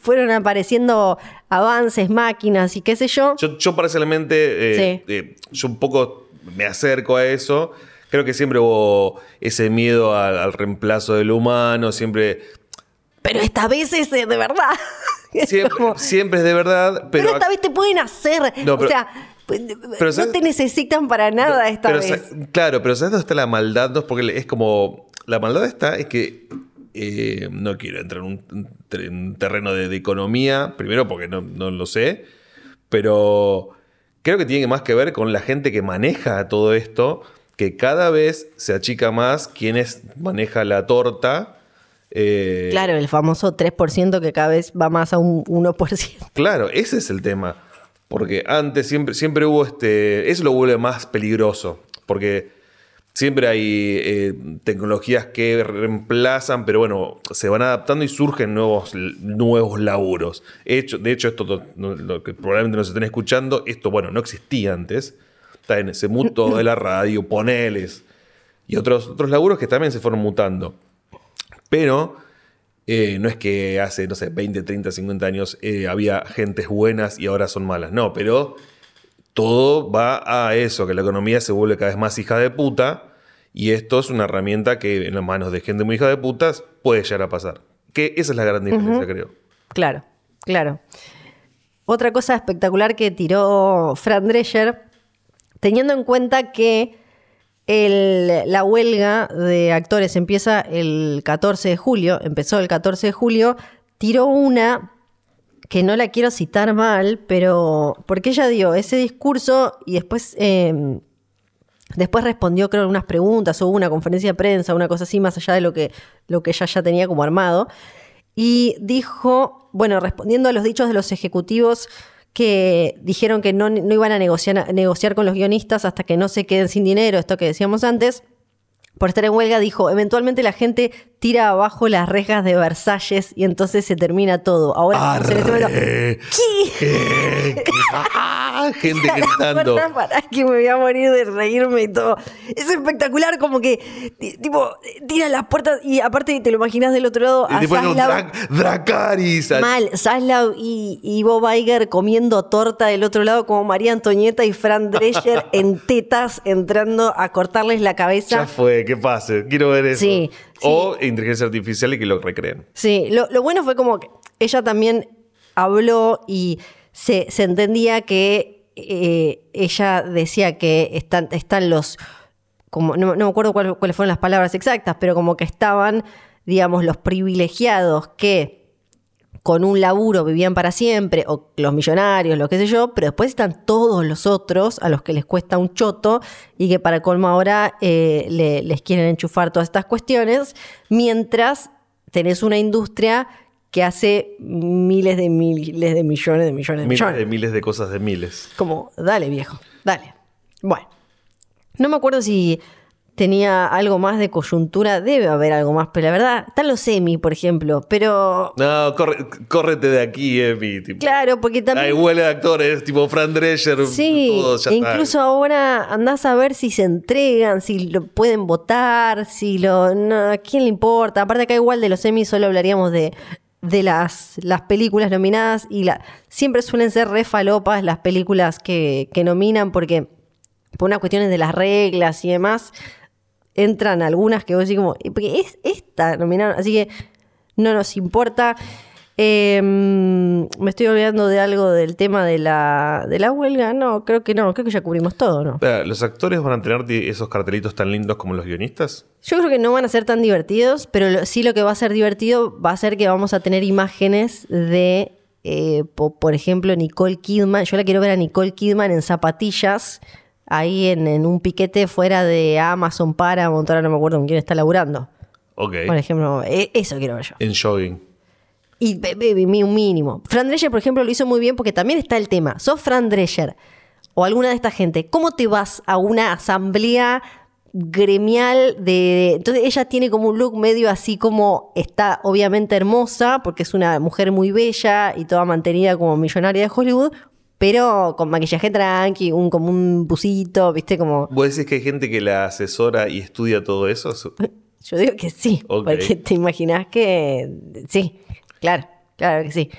fueron apareciendo avances, máquinas y qué sé yo. Yo, yo personalmente, eh, Sí. eh, yo un poco me acerco a eso. Creo que siempre hubo ese miedo al, al reemplazo del humano, siempre, Pero esta vez es de, verdad. Siempre, como, siempre es de verdad, pero, pero... esta vez te pueden hacer. No, pero- o sea, pero no ¿sabes? te necesitan para nada esta pero, vez. Claro, pero ¿sabes dónde está la maldad? No, porque es como. La maldad está, es que. eh, no quiero entrar en un, en un terreno de, de economía, primero porque no, no lo sé, pero creo que tiene más que ver con la gente que maneja todo esto, que cada vez se achica más quién es, maneja la torta. Eh, Claro, el famoso 3% que cada vez va más a un 1%. Claro, ese es el tema. Porque antes siempre, siempre hubo este. Eso lo vuelve más peligroso. Porque siempre hay eh, tecnologías que reemplazan, pero bueno, se van adaptando y surgen nuevos, nuevos laburos. Hecho, de hecho, esto lo que probablemente nos estén escuchando, esto, bueno, no existía antes. Está en ese de la radio, poneles y otros, otros laburos que también se fueron mutando. Pero eh, no es que hace, no sé, 20, 30, 50 años eh, había gentes buenas y ahora son malas. No, pero todo va a eso, que la economía se vuelve cada vez más hija de puta. Y esto es una herramienta que en las manos de gente muy hija de putas puede llegar a pasar. Que esa es la gran diferencia, creo. Claro, claro. Otra cosa espectacular que tiró Fran Drescher, teniendo en cuenta que la huelga de actores empieza el 14 de julio, empezó el 14 de julio, tiró una que no la quiero citar mal, pero porque ella dio ese discurso y después, eh, después respondió creo unas preguntas, o una conferencia de prensa, una cosa así, más allá de lo que, lo que ella ya tenía como armado. Y dijo, bueno, respondiendo a los dichos de los ejecutivos que dijeron que no, no iban a negociar, a negociar con los guionistas hasta que no se queden sin dinero, esto que decíamos antes, por estar en huelga, dijo, eventualmente la gente tira abajo las rejas de Versalles y entonces se termina todo. Ahora, estamos en este momento- Arre. ¿Qué? Ah, Gente gritando. Pará, que me voy a morir de reírme y todo. Es espectacular, como que, ti- tipo, tira las puertas y aparte te lo imaginas del otro lado Y a después Zaslav. Dra- Dracarys. Mal, Zaslav y, y Bob Iger comiendo torta del otro lado como María Antonieta y Fran Drescher en tetas entrando a cortarles la Ya cabeza. fue, que pase. Quiero ver eso. Sí, O inteligencia artificial y que lo recreen. Sí, lo, lo bueno fue como que ella también habló y se, se entendía que eh, ella decía que están, están los, como, no, no me acuerdo cuál- cuáles fueron las palabras exactas, pero como que estaban, digamos, los privilegiados que con un laburo vivían para siempre, o los millonarios, lo que sé yo, pero después están todos los otros a los que les cuesta un choto y que para colmo ahora eh, le- les quieren enchufar todas estas cuestiones, mientras tenés una industria que hace miles de miles de millones de millones de Miles millones. de miles de cosas de miles. Como, dale viejo, dale. Bueno, no me acuerdo si tenía algo más de coyuntura, debe haber algo más, pero la verdad, están los semi, por ejemplo, pero... No, corre- córrete de aquí, Emi. Tipo. Claro, porque también... Hay huelga de actores, tipo Fran Drescher. Sí, todo, ya está. incluso ahora andás a ver si se entregan, si lo pueden votar, si lo. no, ¿A quién le importa? Aparte, acá igual de los Emmy solo hablaríamos de, de las, las películas nominadas y la, siempre suelen ser re falopas las películas que, que nominan porque por unas cuestiones de las reglas y demás entran algunas que vos decís como, "Eh, porque es esta nominaron, así que no nos importa. Eh, me estoy olvidando de algo del tema de la, de la huelga. No, creo que no, creo que ya cubrimos todo, ¿no? ¿Los actores van a tener esos cartelitos tan lindos como los guionistas? Yo creo que no van a ser tan divertidos, pero lo- sí lo que va a ser divertido va a ser que vamos a tener imágenes de, eh, po- por ejemplo, Nicole Kidman. Yo la quiero ver a Nicole Kidman en zapatillas, ahí en, en un piquete fuera de Amazon Paramount, ahora no me acuerdo con quién está laburando. Ok. Por ejemplo, e- eso quiero ver yo. En jogging. Y be- be- be- un mínimo. Fran Drescher, por ejemplo, lo hizo muy bien porque también está el tema. Sos Fran Drescher o alguna de esta gente. ¿Cómo te vas a una asamblea gremial de... Entonces ella tiene como un look medio así como está obviamente hermosa porque es una mujer muy bella y toda mantenida como millonaria de Hollywood, pero con maquillaje tranqui, un, como un busito, viste, como... ¿Vos decís que hay gente que la asesora y estudia todo eso? Yo digo que sí, porque te imaginas que sí, claro, claro que sí.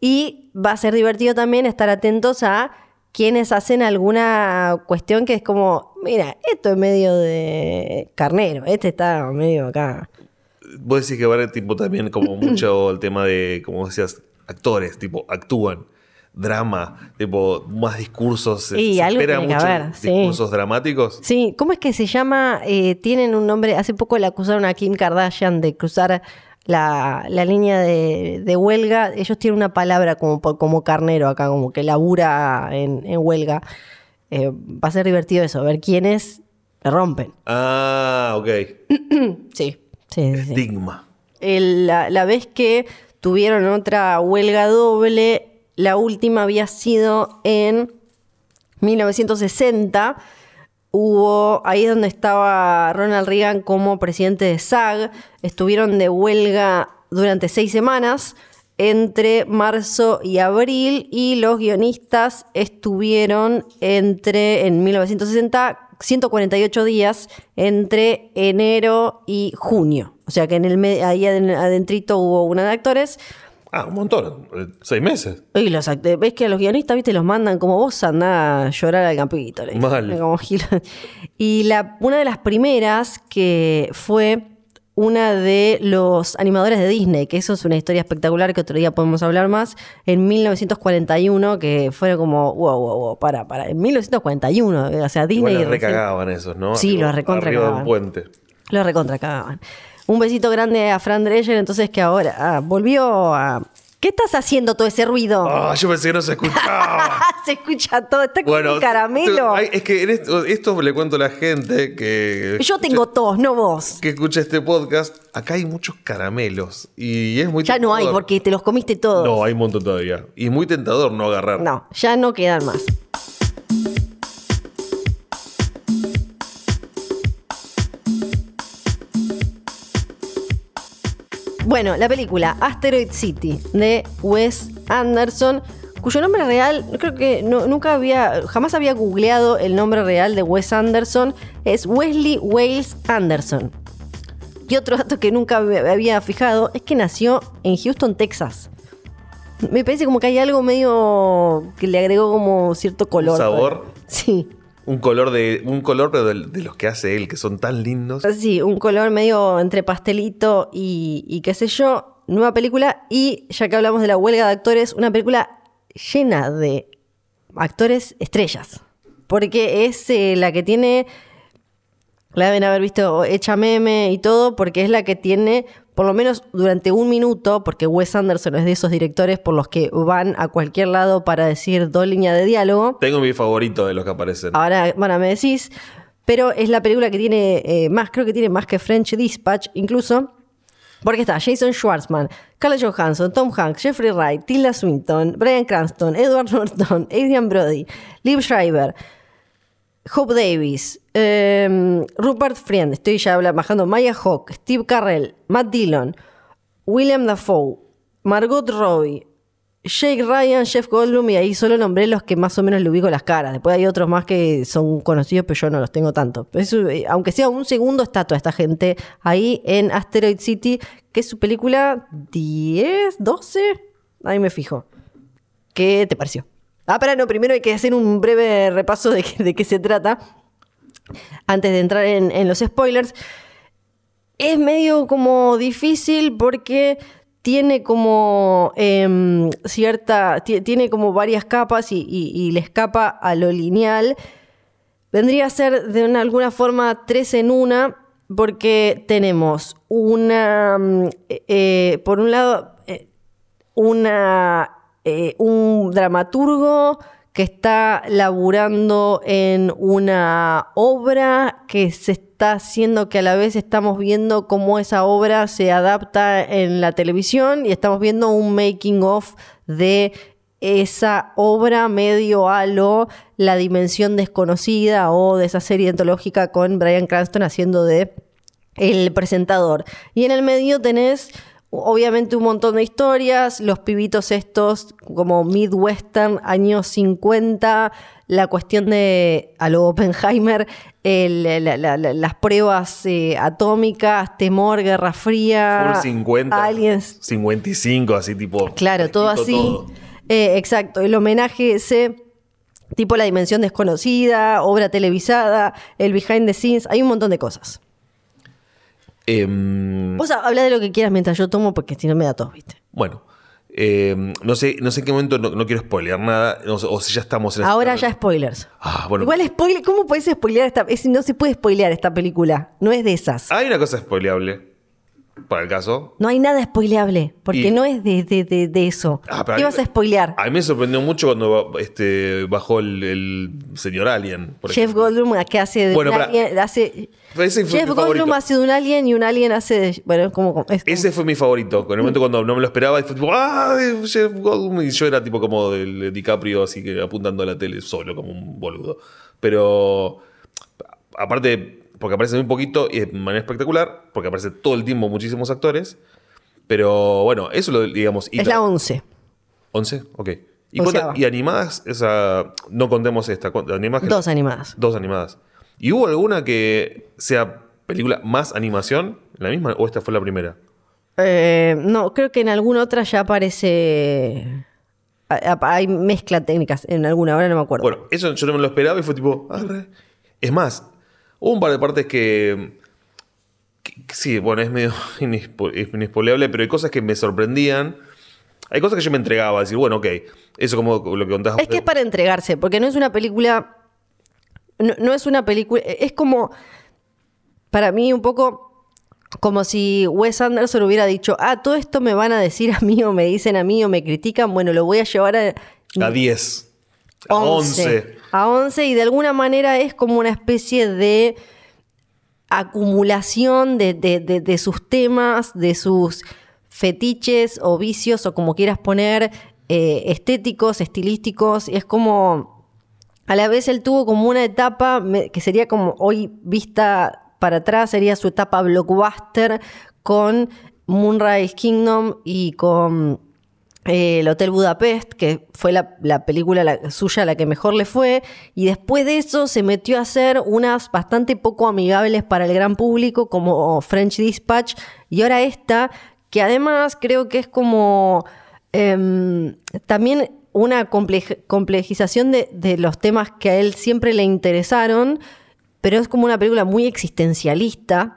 Y va a ser divertido también estar atentos a quienes hacen alguna cuestión que es como, mira, esto es medio de carnero, este está medio acá. Vos decís que va a haber tipo también como mucho el tema de, como decías, actores, tipo, actúan. Drama, tipo, más discursos. se- Y se algo espera mucho haber, sí. discursos dramáticos. Sí, ¿cómo es que se llama? Eh, tienen un nombre, hace poco le acusaron a Kim Kardashian de cruzar la, la línea de, de huelga. Ellos tienen una palabra como, como carnero acá, como que labura en, en huelga. Eh, va a ser divertido eso, ver quiénes le rompen. Ah, ok. Sí, sí. Estigma. el- la, la vez que tuvieron otra huelga doble, la última había sido en 1960. Hubo ahí es donde estaba Ronald Reagan como presidente de SAG. Estuvieron de huelga durante seis semanas entre marzo y abril y los guionistas estuvieron entre en 1960 148 días entre enero y junio. O sea que en el ahí aden- adentrito hubo una de actores. Ah, un montón. eh, Seis meses. Y los ves que a los guionistas, viste, los mandan como vos andá a llorar al campito. dicen. Mal. Como gil- Y la, una de las primeras que fue una de los animadores de Disney, que eso es una historia espectacular que otro día podemos hablar más, en 1941, que fueron como, wow, wow, wow, para, para, en 1941, o sea, Disney... Igual los recagaban esos, ¿no? Sí, los recontra Arriba de un puente. Lo recontra cagaban. Un besito grande a Fran Drescher, entonces que ahora ah, volvió a... ¿Qué estás haciendo todo ese ruido? Ah, yo pensé que no se escuchaba. Se escucha todo, está como bueno, un caramelo. es que en esto, esto le cuento a la gente que. Yo tengo tos, no vos. Que escucha este podcast. Acá hay muchos caramelos. Y es muy Ya no hay porque te los comiste todos. No, hay un montón todavía. Y es muy tentador no agarrar. No, ya no quedan más. Bueno, la película Asteroid City de Wes Anderson, cuyo nombre real, creo que no- nunca había, jamás había googleado el nombre real de Wes Anderson, es Wesley Wales Anderson. Y otro dato que nunca me había fijado es que nació en Houston, Texas. Me parece como que hay algo medio que le agregó como cierto color. sabor? Sí. Un color de. Un color, pero de, los que hace él, que son tan lindos. Sí, un color medio entre pastelito y, y qué sé yo. Nueva película. Y ya que hablamos de la huelga de actores, una película llena de actores estrellas. Porque es eh, la que tiene. La deben haber visto hecha meme y todo, porque es la que tiene, por lo menos durante un minuto, porque Wes Anderson es de esos directores por los que van a cualquier lado para decir dos líneas de diálogo. Tengo mi favorito de los que aparecen. Ahora, bueno, me decís, pero es la película que tiene eh, más, creo que tiene más que French Dispatch, incluso. Porque está Jason Schwartzman, Carla Johansson, Tom Hanks, Jeffrey Wright, Tilda Swinton, Brian Cranston, Edward Norton, Adrian Brody, Liv Schreiber, Hope Davis, eh, Rupert Friend, estoy ya bajando, Maya Hawk, Steve Carrell, Matt Dillon, William Dafoe, Margot Robbie, Jake Ryan, Jeff Goldblum, y ahí solo nombré los que más o menos le ubico las caras. Después hay otros más que son conocidos, pero yo no los tengo tanto. Eh, aunque sea un segundo, está toda esta gente ahí en Asteroid City, que es su película 10, 12, ahí me fijo. ¿Qué te pareció? Ah, pero no, primero hay que hacer un breve repaso de, qué- se trata. Antes de entrar en, los spoilers. Es medio como difícil porque tiene como em, cierta. ti- Tiene como varias capas y, le escapa a lo lineal. Vendría a ser de una- alguna forma tres en una, porque tenemos una. mm, eh, eh, por un lado, eh, una, eh, un dramaturgo que está laburando en una obra que se está haciendo que a la vez estamos viendo cómo esa obra se adapta en la televisión y estamos viendo un making of de esa obra medio a lo La Dimensión Desconocida o de esa serie antológica con Brian Cranston haciendo de el presentador. Y en el medio tenés obviamente un montón de historias, los pibitos estos como Midwestern, años 50, la cuestión de, a lo Oppenheimer, el- la- la- la- las pruebas eh, atómicas, temor, guerra fría, Full 50. aliens, 55, así tipo. Claro, todo fresquito así. todo. Eh, exacto, el homenaje ese, tipo la dimensión desconocida, obra televisada, el behind the scenes, hay un montón de cosas. Em, Vos habla de lo que quieras mientras yo tomo, porque si no me da tos, ¿viste? bueno. em, no sé, no sé en qué momento no, no quiero spoilear nada. no o si ya estamos en Ahora ya spoilers. Ah, bueno. Igual spoiler, ¿cómo puedes spoilear esta? es- no se puede spoilear esta película, no es de esas. Hay una cosa spoileable. Para el caso. No hay nada spoileable, porque Y- no es de, de- de- de eso. Ah, ¿Qué a- vas a spoilear? A mí me sorprendió mucho cuando este, bajó el, el señor Alien. por Jeff. Goldblum que hace de Bueno, un alien, hace Jeff Goldblum hace de un alien y un alien hace de bueno, como es como- Ese fue mi favorito. En el momento cuando no me lo esperaba, y fue tipo, ¡ah! Jeff Goldblum. Y yo era tipo como del DiCaprio, así que apuntando a la tele solo, como un boludo. Pero, aparte, porque aparece muy poquito y de manera espectacular, porque aparece todo el tiempo muchísimos actores. Pero bueno, eso lo digamos. y es la 11. 11, ok. ¿Y, animadas, esa, no contemos esta, ¿cuántas animadas? que- Dos animadas. Dos animadas. ¿Y hubo alguna que sea película más animación? ¿La misma o esta fue la primera? Eh, no, creo que en alguna otra ya aparece hay mezcla técnicas en alguna, ahora no me acuerdo. Bueno, eso yo no me lo esperaba y fue tipo. arre. Es más, hubo un par de partes que. que- que sí, bueno, es medio inespo- es inespoleable, pero hay cosas que me sorprendían. Hay cosas que yo me entregaba, decir, bueno, ok, eso como lo que contabas. Es que es para entregarse, porque no es una película. No, no es una película. Es como. Para mí, un poco. Como si Wes Anderson hubiera dicho: Ah, todo esto me van a decir a mí, o me dicen a mí, o me critican. Bueno, lo voy a llevar a. A 10. A 11. A 11, y de alguna manera es como una especie de acumulación de, de- de- de sus temas, de sus fetiches o vicios, o como quieras poner, eh, estéticos, estilísticos. Y es como. A la vez él tuvo como una etapa me- que sería como hoy vista para atrás, sería su etapa blockbuster con Moonrise Kingdom y con eh, el Hotel Budapest, que fue la, la película la- suya la que mejor le fue, y después de eso se metió a hacer unas bastante poco amigables para el gran público, como French Dispatch, y ahora esta, que además creo que es como em, también una comple- complejización de, de los temas que a él siempre le interesaron, pero es como una película muy existencialista,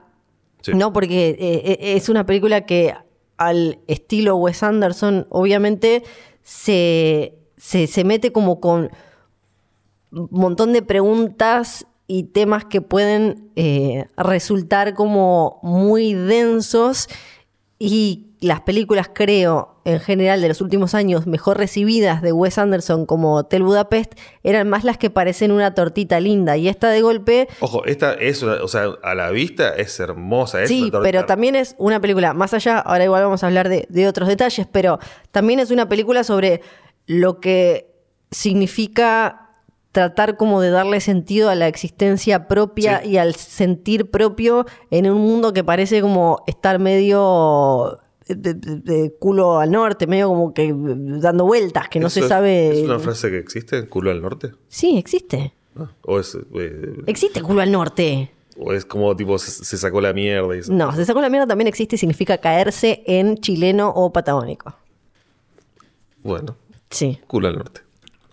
Sí. no, porque eh, eh, es una película que al estilo Wes Anderson, obviamente, se, se, se mete como con un montón de preguntas y temas que pueden eh, resultar como muy densos y las películas, creo, en general de los últimos años mejor recibidas de Wes Anderson como Hotel Budapest eran más las que parecen una tortita linda y esta de golpe Ojo, esta es o sea, a la vista es hermosa. Es Sí, una pero también es una película, más allá, ahora igual vamos a hablar de, de otros detalles, pero también es una película sobre lo que significa tratar como de darle sentido a la existencia propia Sí. y al sentir propio en un mundo que parece como estar medio de, culo al norte, medio como que dando vueltas, que no ¿Eso se es- sabe. ¿Es una frase que existe? ¿Culo al norte? Sí, existe. Ah, ¿O es, eh, Existe culo al norte. o es como tipo se, se sacó la mierda y? No, se sacó la mierda también existe y significa caerse en chileno o patagónico. Bueno, Sí. culo al norte.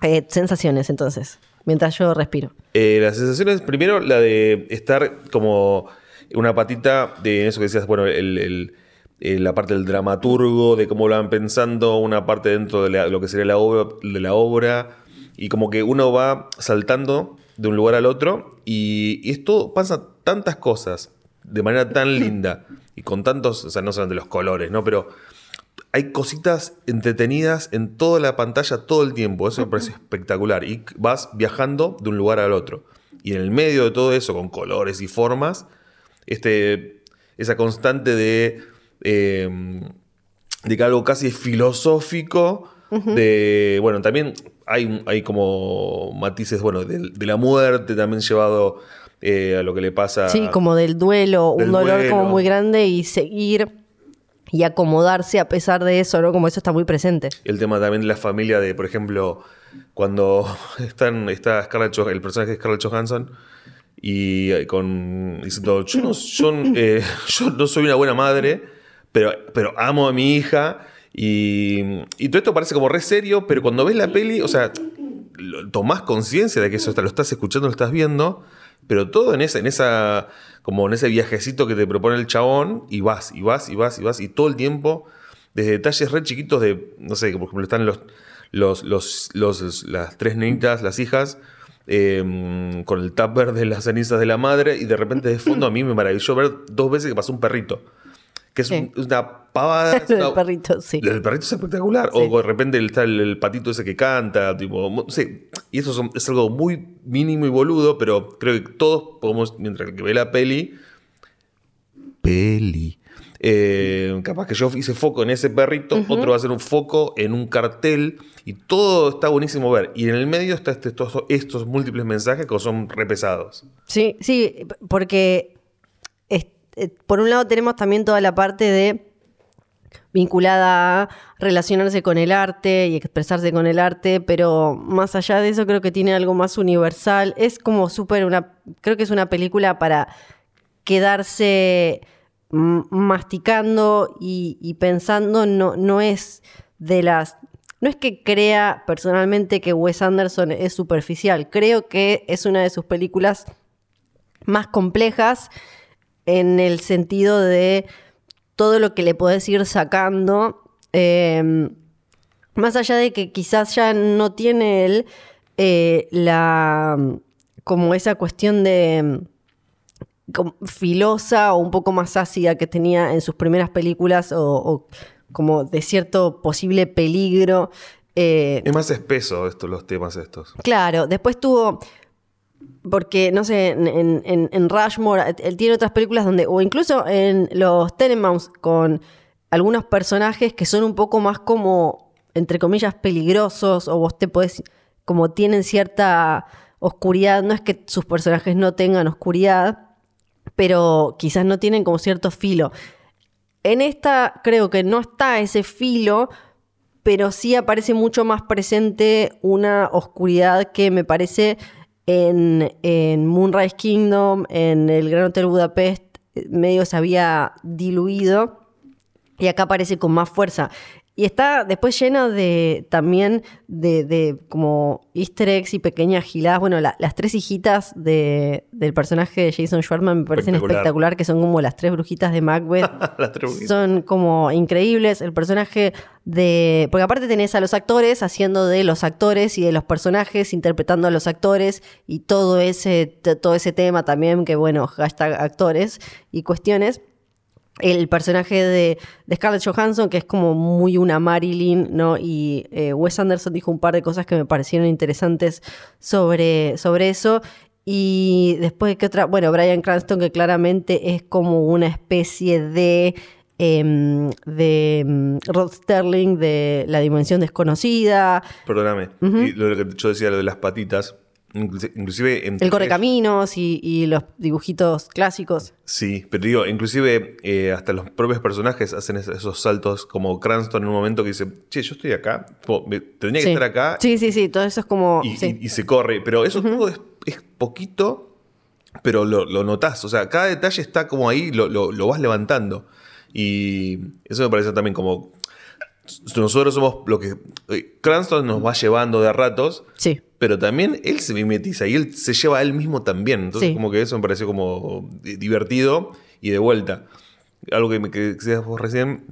Eh, sensaciones, entonces, mientras yo respiro. Eh, las sensaciones, primero la de estar como una patita de eso que decías, bueno, el- el- eh, la parte del dramaturgo, de cómo lo van pensando, una parte dentro de, la- lo que sería la obra, de la obra, y como que uno va saltando de un lugar al otro, y, y esto pasa tantas cosas de manera tan linda, y con tantos, o sea, no solamente los colores, ¿no? Pero hay cositas entretenidas en toda la pantalla todo el tiempo. Eso me parece espectacular. Y vas viajando de un lugar al otro. Y en el medio de todo eso, con colores y formas, este, esa constante de, eh, de que algo casi filosófico. De, bueno, también hay, hay como matices, bueno, de, de la muerte también llevado eh, a lo que le pasa. Sí, como del duelo, Del un dolor duelo. como muy grande y seguir y acomodarse a pesar de eso, ¿no? Como eso está muy presente. El tema también de la familia de, por ejemplo, cuando están, está Scarlett el personaje de Scarlett Johansson y eh, con diciendo, yo no, yo, eh, yo no soy una buena madre, pero, pero amo a mi hija. Y, y todo esto parece como re serio, pero cuando ves la peli, o sea, tomás conciencia de que eso está- lo estás escuchando, lo estás viendo, pero todo en esa, en esa, como en ese viajecito que te propone el chabón, y vas, y vas, y vas, y vas, y todo el tiempo, desde detalles re chiquitos de, no sé, por ejemplo, están los, los, los, los- las tres nenitas, las hijas, eh, con el tupper de las cenizas de la madre, y de repente de fondo a mí me maravilló ver dos veces que pasó un perrito. Que es Sí. una pavada. es Lo del una- perrito, sí. Lo del perrito es espectacular. Sí. O de repente está el, el patito ese que canta, tipo, no sé. Y eso son- es algo muy mínimo y boludo, pero creo que todos podemos, mientras que ve la peli, peli. eh, capaz que yo hice foco en ese perrito, otro va a hacer un foco en un cartel y todo está buenísimo ver. Y en el medio está este- estos, estos múltiples mensajes que son repesados. Sí, sí, porque eh, por un lado tenemos también toda la parte de vinculada a relacionarse con el arte y expresarse con el arte, pero más allá de eso creo que tiene algo más universal. Es como súper una, creo que es una película para quedarse masticando y, y pensando, no, no es de las... No es que crea personalmente que Wes Anderson es superficial, creo que es una de sus películas más complejas en el sentido de todo lo que le podés ir sacando. eh, más allá de que quizás ya no tiene él eh, la como esa cuestión de como filosa o un poco más ácida que tenía en sus primeras películas o, o como de cierto posible peligro. eh, Es más espeso esto, los temas estos. Claro, después tuvo. Porque, no sé, en, en- Rushmore, él tiene otras películas donde, o incluso en los Tenenbaums, con algunos personajes que son un poco más como, entre comillas, peligrosos, o vos te podés, como tienen cierta oscuridad, no es que sus personajes no tengan oscuridad, pero quizás no tienen como cierto filo. En esta creo que no está ese filo, pero sí aparece mucho más presente una oscuridad que me parece en, en Moonrise Kingdom, en el Gran Hotel Budapest, medio se había diluido y acá aparece con más fuerza. Y está después lleno de también de, de como easter eggs y pequeñas giladas. Bueno, la- las tres hijitas de- del personaje de Jason Schwartzman me parecen Espectacular. espectacular, que son como las tres brujitas de Macbeth. Las tres brujitas. son como increíbles. El personaje de. Porque aparte tenés a los actores haciendo de los actores y de los personajes, interpretando a los actores y todo ese, todo ese tema también, que bueno, hashtag actores y cuestiones. El personaje de, de Scarlett Johansson, que es como muy una Marilyn, ¿no? Y eh, Wes Anderson dijo un par de cosas que me parecieron interesantes sobre, sobre eso. Y después, ¿qué otra? Bueno, Brian Cranston, que claramente es como una especie de. em, de em, Rod Sterling de La Dimensión Desconocida. Perdóname. Y lo que yo decía, lo de las patitas. Inclusi- Inclusive en El Correcaminos y, y los dibujitos clásicos. Sí, pero digo, inclusive eh, hasta los propios personajes hacen es- esos saltos como Cranston en un momento que dice, che, yo estoy acá, tendría que Sí. estar acá Sí, sí, sí. Todo eso es como. y, sí. y- y se corre. Pero eso todo es, es poquito, pero lo, lo notás. O sea, cada detalle está como ahí, lo, lo- lo vas levantando. Y eso me parece también como... Nosotros somos lo que... eh, Cranston nos va llevando de a ratos, Sí. Pero también él se mimetiza y él se lleva a él mismo también. Entonces, Sí. como que eso me pareció como di- divertido y de vuelta. Algo que me que decías vos recién,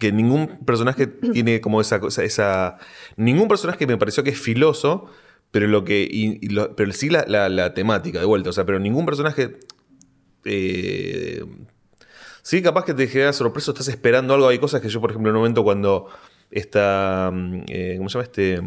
que ningún personaje tiene como esa cosa, esa. Ningún personaje me pareció que es filoso, pero lo que. y- y lo- pero sí la, la- la temática, de vuelta. O sea, pero ningún personaje. eh, sí, capaz que te genera sorpresa, estás esperando algo. Hay cosas que yo, por ejemplo, en un momento cuando está. mm, eh, ¿Cómo se llama este?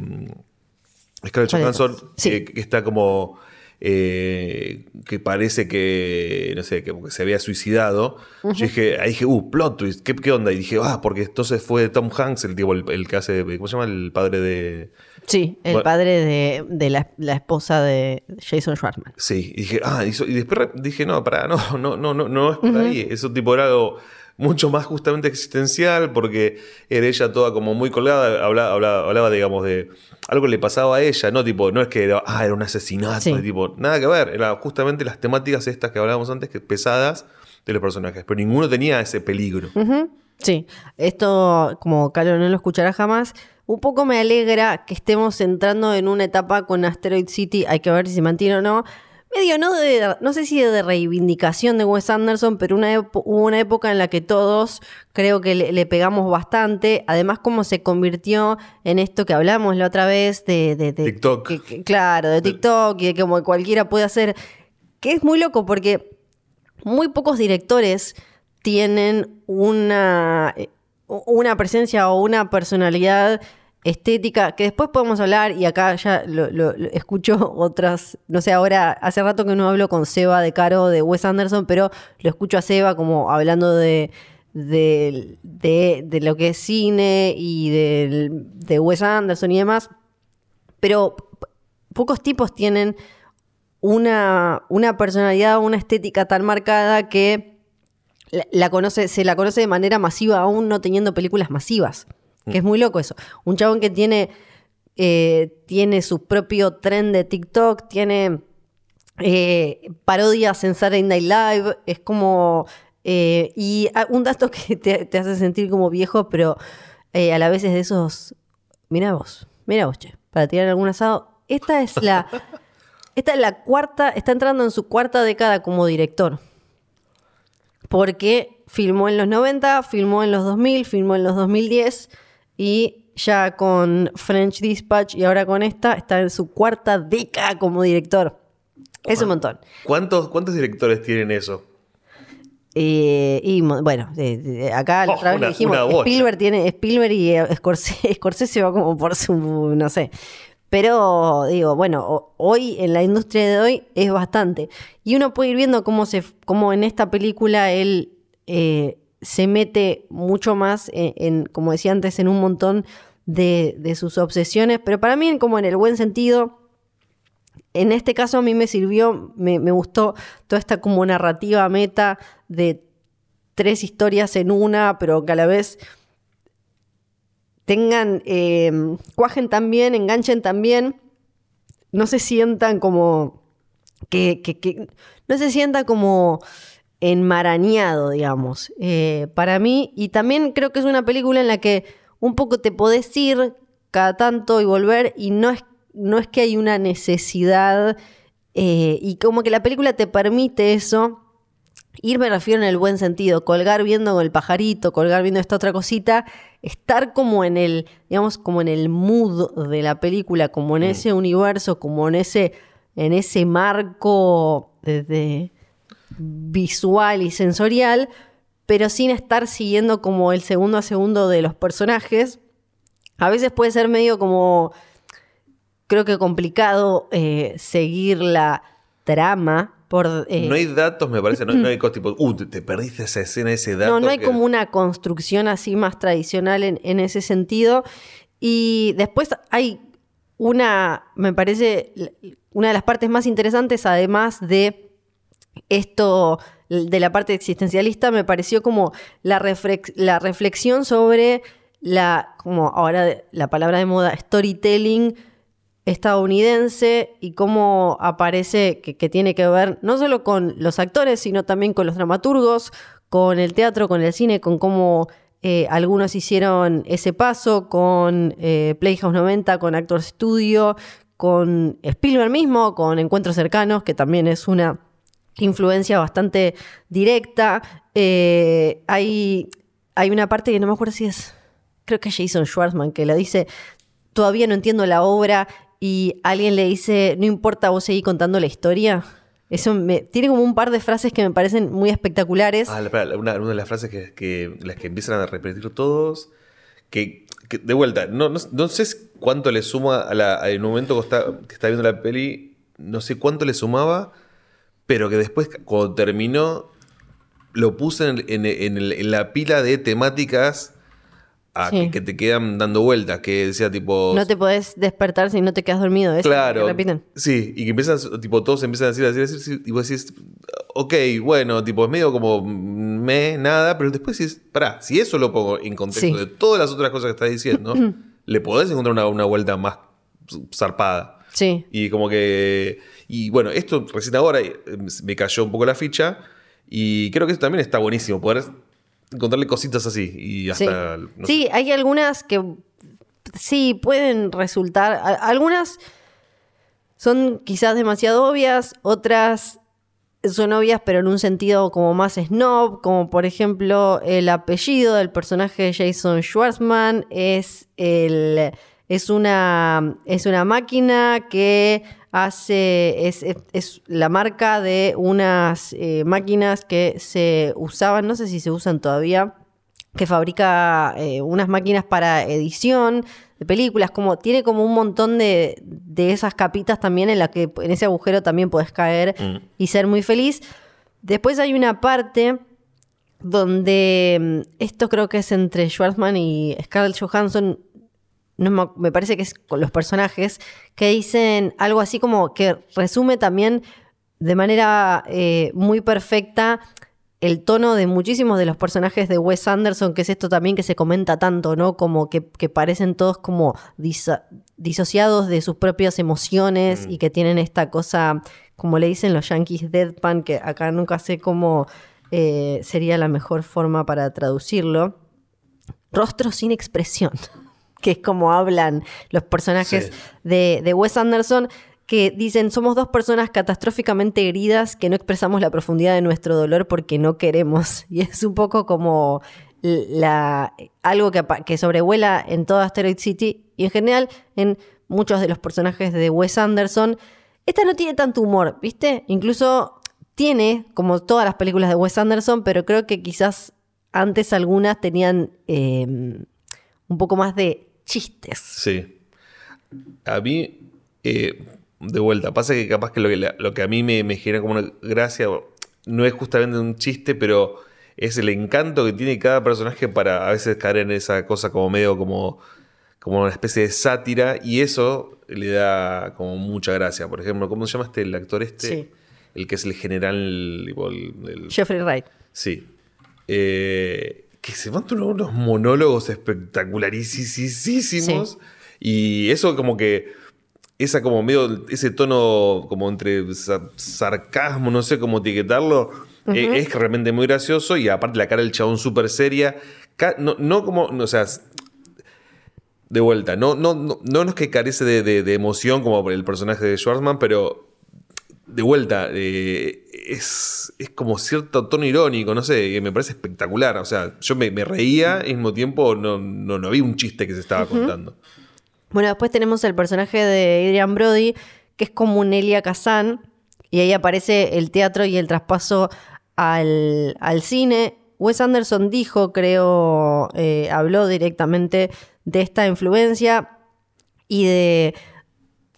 Scarlett ¿Cuál de Johansson, todas? Sí. eh, que está como. eh, que parece que, no sé, que, que se había suicidado. Yo dije, ahí dije, uh, plot twist, ¿qué, qué onda? Y dije, ah, porque entonces fue Tom Hanks, el tipo, el, el que hace, ¿cómo se llama? El padre de... Sí, el Bueno. padre de, de la, la esposa de Jason Schwartzman. Sí, y dije, ah, y, so- y después dije, no, pará, no, no, no, no, no es por ahí. Eso tipo era algo mucho más justamente existencial, porque era ella toda como muy colgada, hablaba, hablaba, hablaba, digamos, de algo que le pasaba a ella, no tipo, no es que era, ah, era un asesinato, Sí. tipo, nada que ver, era justamente las temáticas estas que hablábamos antes, que pesadas de los personajes, pero ninguno tenía ese peligro. Sí, esto, como Carlos no lo escuchará jamás, un poco me alegra que estemos entrando en una etapa con Asteroid City, hay que ver si se mantiene o no. Medio, no, de, no sé si de reivindicación de Wes Anderson, pero una hubo una época en la que todos creo que le, le pegamos bastante. Además, como se convirtió en esto que hablamos la otra vez de... de- de- TikTok. que- que- claro, de TikTok y de que como cualquiera puede hacer. Que es muy loco porque muy pocos directores tienen una, eh, una presencia o una personalidad estética, que después podemos hablar, y acá ya lo, lo- lo escucho otras, no sé, ahora hace rato que no hablo con Seba de Caro de Wes Anderson, pero lo escucho a Seba como hablando de, de, de- de lo que es cine y del- de Wes Anderson y demás, pero pocos tipos tienen una, una personalidad, una estética tan marcada que la, la conoce, se la conoce de manera masiva, aún no teniendo películas masivas. Que es muy loco eso. Un chabón que tiene, eh, tiene su propio tren de TikTok, tiene eh, parodias en Saturday Night Live, es como... eh, y ah, un dato que te, te hace sentir como viejo, pero a la vez es de esos... Mira vos, mira vos, che, para tirar algún asado. Esta es la... Esta es la cuarta, está entrando en su cuarta década como director. Porque filmó en los 90, filmó en los 2000, filmó en los 2010 y ya con French Dispatch y ahora con esta está en su cuarta década como director. Es un montón. ¿Cuántos, ¿Cuántos directores tienen eso? Eh, y bueno, eh, acá Oh, otra vez una- dijimos. Spielberg tiene, Spielberg y eh, Scorsese, Scorsese va como por su, no sé. Pero digo, bueno, hoy en la industria de hoy es bastante. Y uno puede ir viendo cómo se, cómo en esta película él eh, se mete mucho más en, en, como decía antes, en un montón de, de sus obsesiones, pero para mí como en el buen sentido. En este caso a mí me sirvió, me, me gustó toda esta como narrativa meta de tres historias en una, pero que a la vez tengan, eh, cuajen también, enganchen también, no se sientan como, que, que- que- no se sienta como enmarañado, digamos, eh, para mí. Y también creo que es una película en la que un poco te podés ir cada tanto y volver y no es, no es que hay una necesidad eh, y como que la película te permite eso. Ir me refiero en el buen sentido, colgar viendo con el pajarito, colgar viendo esta otra cosita, estar como en el, digamos, como en el mood de la película, como en ese universo, como en ese, en ese marco de, de visual y sensorial, pero sin estar siguiendo como el segundo a segundo de los personajes. A veces puede ser medio como, creo que complicado eh, seguir la trama por... eh, no hay datos, me parece. No, no hay cosas tipo, uh, te, te perdiste esa escena, ese dato. no, no hay que- como una construcción así más tradicional en, en ese sentido. Y después hay una, me parece, una de las partes más interesantes, además de esto, de la parte existencialista, me pareció como la, la reflexión sobre la, como ahora la palabra de moda, storytelling estadounidense y cómo aparece que, tiene que ver no solo con los actores, sino también con los dramaturgos, con el teatro, con el cine, con cómo eh, algunos hicieron ese paso, con eh, Playhouse 90, con Actor Studio, con Spielberg mismo, con Encuentros Cercanos, que también es una influencia bastante directa. Eh, hay, hay una parte que no me acuerdo si es, creo que es Jason Schwartzman, que le dice, todavía no entiendo la obra y alguien le dice, no importa, vos seguí contando la historia. Eso me, tiene como un par de frases que me parecen muy espectaculares. Ah, una, una de las frases que, que- las que empiezan a repetir todos, que, de vuelta, no, no, sé cuánto le suma a la, al momento que está viendo la peli, no sé cuánto le sumaba, pero que después, cuando terminó, lo puse en, en- en el- en la pila de temáticas a Sí. que, que te quedan dando vueltas, que decía tipo... No te podés despertar si no te quedas dormido. ¿es? Claro. Que repiten. Sí, y que empiezan, tipo, todos empiezan a decir, a decir, a decir, y vos decís, ok, bueno, tipo, es medio como me, nada, pero después decís, pará, si eso lo pongo en contexto Sí. de todas las otras cosas que estás diciendo, le podés encontrar una, una vuelta más zarpada. Sí. Y como que. Y bueno, esto recién ahora eh, me cayó un poco la ficha. Y creo que eso también está buenísimo, poder encontrarle cositas así. Y hasta. sí, no Sí, hay algunas que sí pueden resultar. Algunas son quizás demasiado obvias, otras son obvias, pero en un sentido como más snob, como por ejemplo el apellido del personaje de Jason Schwartzman es el. Es una, es una máquina que hace, es, es- es la marca de unas eh, máquinas que se usaban, no sé si se usan todavía, que fabrica eh, unas máquinas para edición de películas, como tiene como un montón de, de esas capitas también en la que en ese agujero también puedes caer Mm. y ser muy feliz. Después hay una parte donde mm, esto creo que es entre Schwarzman y Scarlett Johansson, no me, parece que es con los personajes, que dicen algo así como que resume también de manera eh, muy perfecta el tono de muchísimos de los personajes de Wes Anderson, que es esto también que se comenta tanto, ¿no? Como que, que parecen todos como diso- disociados de sus propias emociones y que tienen esta cosa, como le dicen los yankees, deadpan, que acá nunca sé cómo eh, sería la mejor forma para traducirlo. Rostro sin expresión, que es como hablan los personajes Sí. de, de Wes Anderson, que dicen, somos dos personas catastróficamente heridas que no expresamos la profundidad de nuestro dolor porque no queremos. Y es un poco como la, algo que, que sobrevuela en toda Asteroid City y en general en muchos de los personajes de Wes Anderson. Esta no tiene tanto humor, ¿viste? Incluso tiene, como todas las películas de Wes Anderson, pero creo que quizás antes algunas tenían eh, un poco más de chistes. Sí. A mí, eh, de vuelta, pasa que capaz que lo que, la- lo que a mí me, me genera como una gracia no es justamente un chiste, pero es el encanto que tiene cada personaje para a veces caer en esa cosa como medio como, como una especie de sátira y eso le da como mucha gracia. Por ejemplo, ¿cómo se llama este, el actor este? Sí. El que es el general, el- el- Jeffrey Wright. Sí. Eh, que se mandan unos monólogos espectacularísimos. Y eso como que. Esa como medio. Ese tono como entre sa- sarcasmo, no sé cómo etiquetarlo. eh, es realmente muy gracioso. Y aparte la cara del chabón súper seria. No, no como. no, o sea. De vuelta, no, no, no, no es que carece de, de- de emoción como por el personaje de Schwarzman, pero de vuelta, eh, es, es como cierto tono irónico, no sé, que me parece espectacular. O sea, yo me, me reía y al mismo tiempo no, no, no vi un chiste que se estaba contando. Bueno, después tenemos el personaje de Adrian Brody, que es como un Elia Kazan, y ahí aparece el teatro y el traspaso al, al cine. Wes Anderson dijo, creo, eh, habló directamente de esta influencia y de,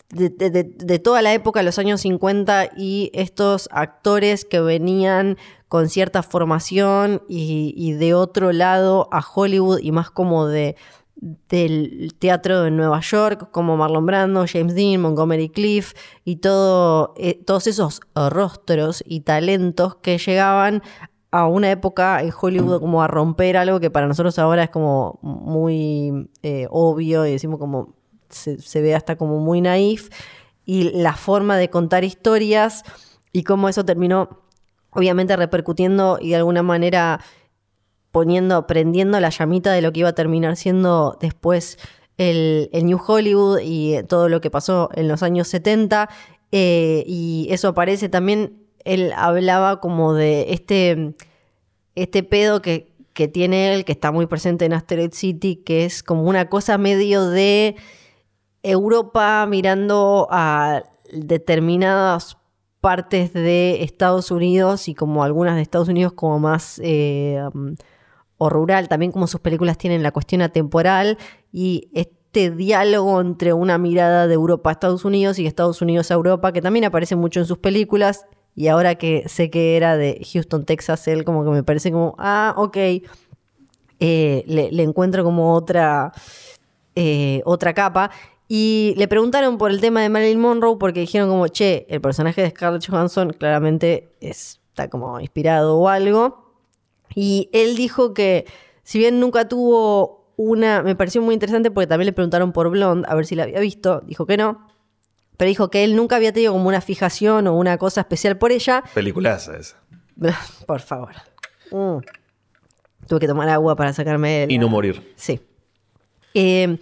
de, de- toda la época, los años 50, y estos actores que venían con cierta formación y, y de otro lado a Hollywood y más como de del teatro de Nueva York, como Marlon Brando, James Dean, Montgomery Cliff y todo, eh, todos esos rostros y talentos que llegaban a una época en Hollywood como a romper algo que para nosotros ahora es como muy eh, obvio y decimos como se, ve hasta como muy naif y la forma de contar historias y cómo eso terminó obviamente repercutiendo y de alguna manera poniendo, prendiendo la llamita de lo que iba a terminar siendo después el, New Hollywood y todo lo que pasó en los años 70. eh, y eso aparece también, él hablaba como de este, este pedo que, que tiene él, que está muy presente en Asteroid City, que es como una cosa medio de Europa mirando a determinadas partes de Estados Unidos y como algunas de Estados Unidos como más eh, um, o rural, también como sus películas tienen la cuestión atemporal y este diálogo entre una mirada de Europa a Estados Unidos y Estados Unidos a Europa, que también aparece mucho en sus películas y ahora que sé que era de Houston, Texas, él como que me parece como, ah, ok, eh, le, le encuentro como otra, eh, otra capa. Y le preguntaron por el tema de Marilyn Monroe porque dijeron como, che, el personaje de Scarlett Johansson claramente está como inspirado o algo. Y él dijo que si bien nunca tuvo una, me pareció muy interesante porque también le preguntaron por Blonde, a ver si la había visto, dijo que no. Pero dijo que él nunca había tenido como una fijación o una cosa especial por ella. Peliculaza esa. por favor. Mm. Tuve que tomar agua para sacarme el... Y no morir. Sí. Eh,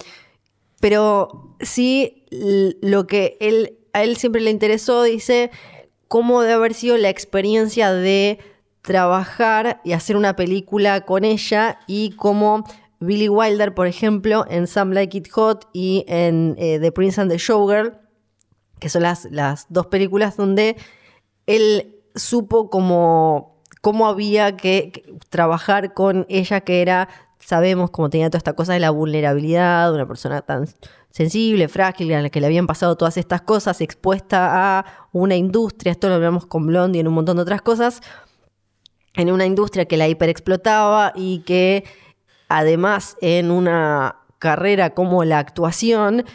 pero sí, lo que él, a él siempre le interesó, dice, cómo debe haber sido la experiencia de trabajar y hacer una película con ella y cómo Billy Wilder, por ejemplo, en Some Like It Hot y en eh, The Prince and the Showgirl, que son las, las dos películas donde él supo cómo, cómo había que trabajar con ella, que era, sabemos, como tenía toda esta cosa de la vulnerabilidad, una persona tan sensible, frágil, a la que le habían pasado todas estas cosas, expuesta a una industria, esto lo hablamos con Blondie en un montón de otras cosas, en una industria que la hiperexplotaba y que además en una carrera como la actuación,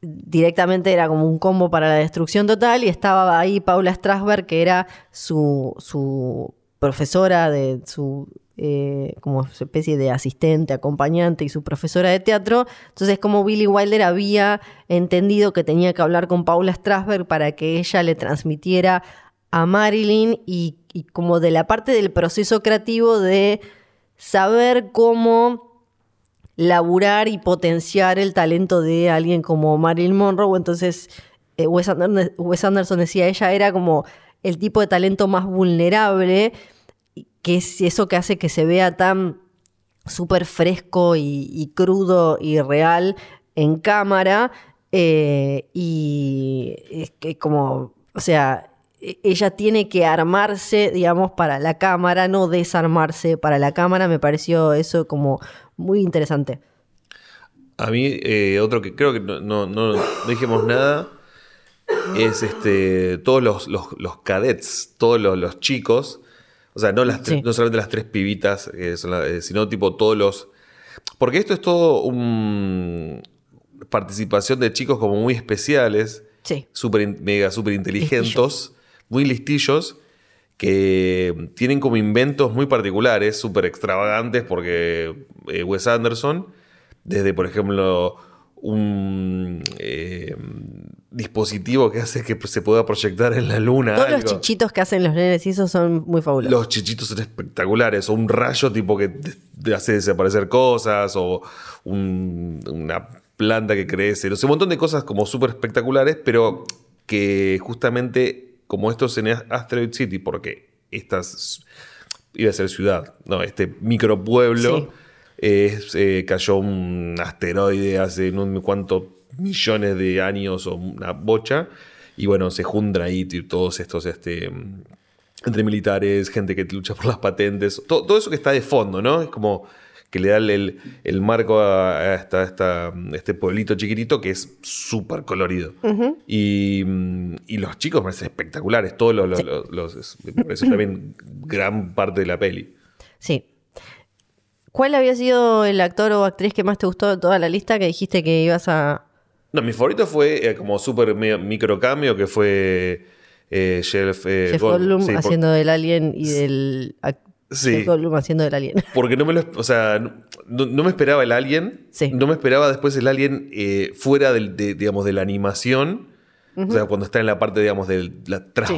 directamente era como un combo para la destrucción total y estaba ahí Paula Strasberg, que era su, su profesora de su eh, como especie de asistente, acompañante y su profesora de teatro. Entonces, como Billy Wilder había entendido que tenía que hablar con Paula Strasberg para que ella le transmitiera a Marilyn y, como de la parte del proceso creativo de saber cómo laburar y potenciar el talento de alguien como Marilyn Monroe. Entonces, eh, Wes, Anderson, Wes Anderson decía, ella era como el tipo de talento más vulnerable, que es eso que hace que se vea tan súper fresco y, crudo y real en cámara. eh, y es que como, o sea, e- ella tiene que armarse, digamos, para la cámara, no desarmarse para la cámara. Me pareció eso como muy interesante. A mí, eh, otro que creo que no, no, dijimos nada es este todos los, los, cadets, todos los chicos. O sea, no, las tres- Sí. no solamente las tres pibitas, eh, son la- eh, sino tipo todos los. Porque esto es todo un. participación de chicos como muy especiales, Sí. super, mega super inteligentes, muy listillos, que tienen como inventos muy particulares, súper extravagantes, porque eh, Wes Anderson, desde por ejemplo un eh, dispositivo que hace que se pueda proyectar en la luna. Todos los chichitos que hacen los nenes y eso son muy fabulosos. Los chichitos son espectaculares, o un rayo tipo que te- hace desaparecer cosas, o un- una planta que crece, no sé, un montón de cosas como súper espectaculares, pero que justamente como esto es en Asteroid City, porque estas iba a ser ciudad, no, este micropueblo Sí. Es, eh, cayó un asteroide hace no sé cuántos millones de años o una bocha, y bueno, se juntan ahí todos estos, este, entre militares, gente que lucha por las patentes, to- todo, eso que está de fondo, ¿no? Es como que le da el, el- marco a, a esta, esta- este pueblito chiquitito que es súper colorido. y, y los chicos me parecen espectaculares, todos los, los- los- los- es- me parece también gran parte de la peli. Sí. ¿Cuál había sido el actor o actriz que más te gustó de toda la lista que dijiste que ibas a... No, mi favorito fue eh, como súper micro cambio que fue eh, Jeff, eh, Jeff Gold- Goldblum sí, por- haciendo del alien y del... Sí. Jeff Goldblum haciendo del alien. Porque no me lo, o sea, no, no me esperaba el alien. Sí. No me esperaba después el alien eh, fuera del, de, digamos, de la animación. O sea, cuando está en la parte, digamos, de las tras Sí.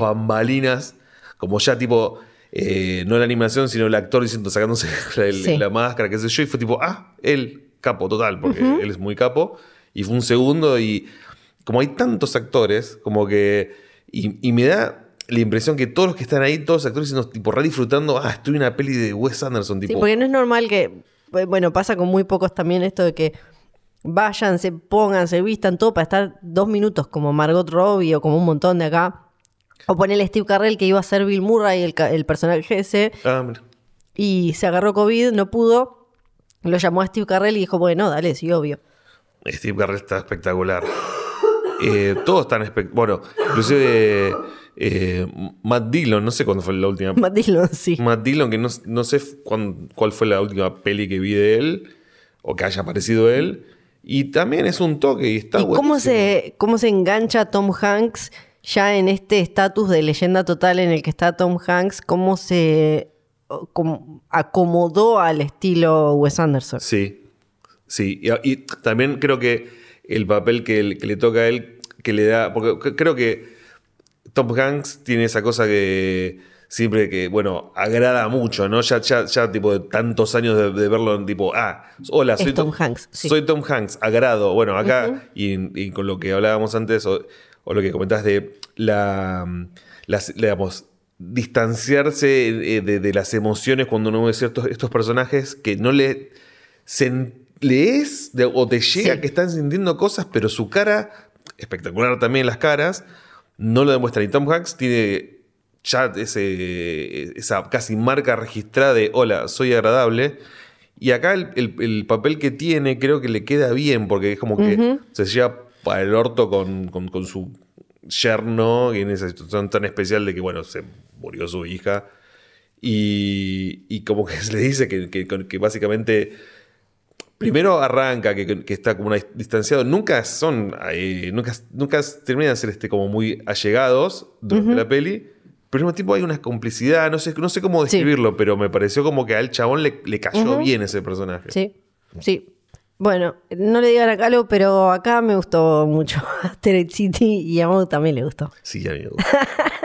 Como ya tipo, eh, no la animación, sino el actor diciendo, sacándose la, Sí. la máscara, qué sé yo. Y fue tipo, ah, él, capo total, porque él es muy capo. Y fue un segundo y como hay tantos actores, como que... Y, y me da la impresión que todos los que están ahí, todos los actores, diciendo, tipo, re disfrutando, ah, estoy en una peli de Wes Anderson, tipo... Sí, porque no es normal que, eh, bueno, pasa con muy pocos también esto de que vayan, se pongan, se vistan, todo para estar dos minutos como Margot Robbie o como un montón de acá. O ponerle Steve Carrell que iba a ser Bill Murray, el, el personaje ese, Ah, mira. y se agarró COVID, no pudo. Lo llamó a Steve Carrell y dijo, bueno, dale, sí, obvio. Steve Carell está espectacular. Eh, todos están espectaculares. Bueno, inclusive eh, Matt Dillon, no sé cuándo fue la última. Matt Dillon, sí. Matt Dillon, que no, no sé cuán- cuál fue la última peli que vi de él, o que haya aparecido él. Y también es un toque y está ¿Y cómo se, cómo se engancha Tom Hanks ya en este estatus de leyenda total en el que está Tom Hanks? ¿Cómo se como acomodó al estilo Wes Anderson? Sí, sí. Y, y también creo que el papel que, que le toca a él, que le da. Porque creo que Tom Hanks tiene esa cosa que siempre que, bueno, agrada mucho, ¿no? Ya, ya, ya tipo, de tantos años de, de verlo, en tipo, ah, hola, soy Tom Hanks, sí. Soy Tom Hanks, agrado. Bueno, acá, y, y con lo que hablábamos antes, o, lo que comentabas de la. las, digamos, distanciarse eh, de, de las emociones cuando uno ve ciertos estos personajes que no le lees o te llega Sí. que están sintiendo cosas, pero su cara espectacular también las caras, no lo demuestra. Y Tom Hanks tiene ya ese, esa casi marca registrada de hola, soy agradable. Y acá el, el- el papel que tiene creo que le queda bien, porque es como que se lleva para el orto con, con- con su yerno, y en esa situación tan especial de que, bueno, se murió su hija. Y, y como que se le dice que, que- que básicamente Primero arranca que, que está como una distanciado. Nunca son. eh, nunca, nunca terminan de ser este, como muy allegados durante la peli. Pero al mismo tiempo hay una complicidad. No sé, no sé cómo Sí. describirlo, pero me pareció como que al chabón le, le cayó bien ese personaje. Sí, sí. Bueno, no le digan a Calo, pero acá me gustó mucho Asteroid City y a Mau también le gustó. Sí, amigo.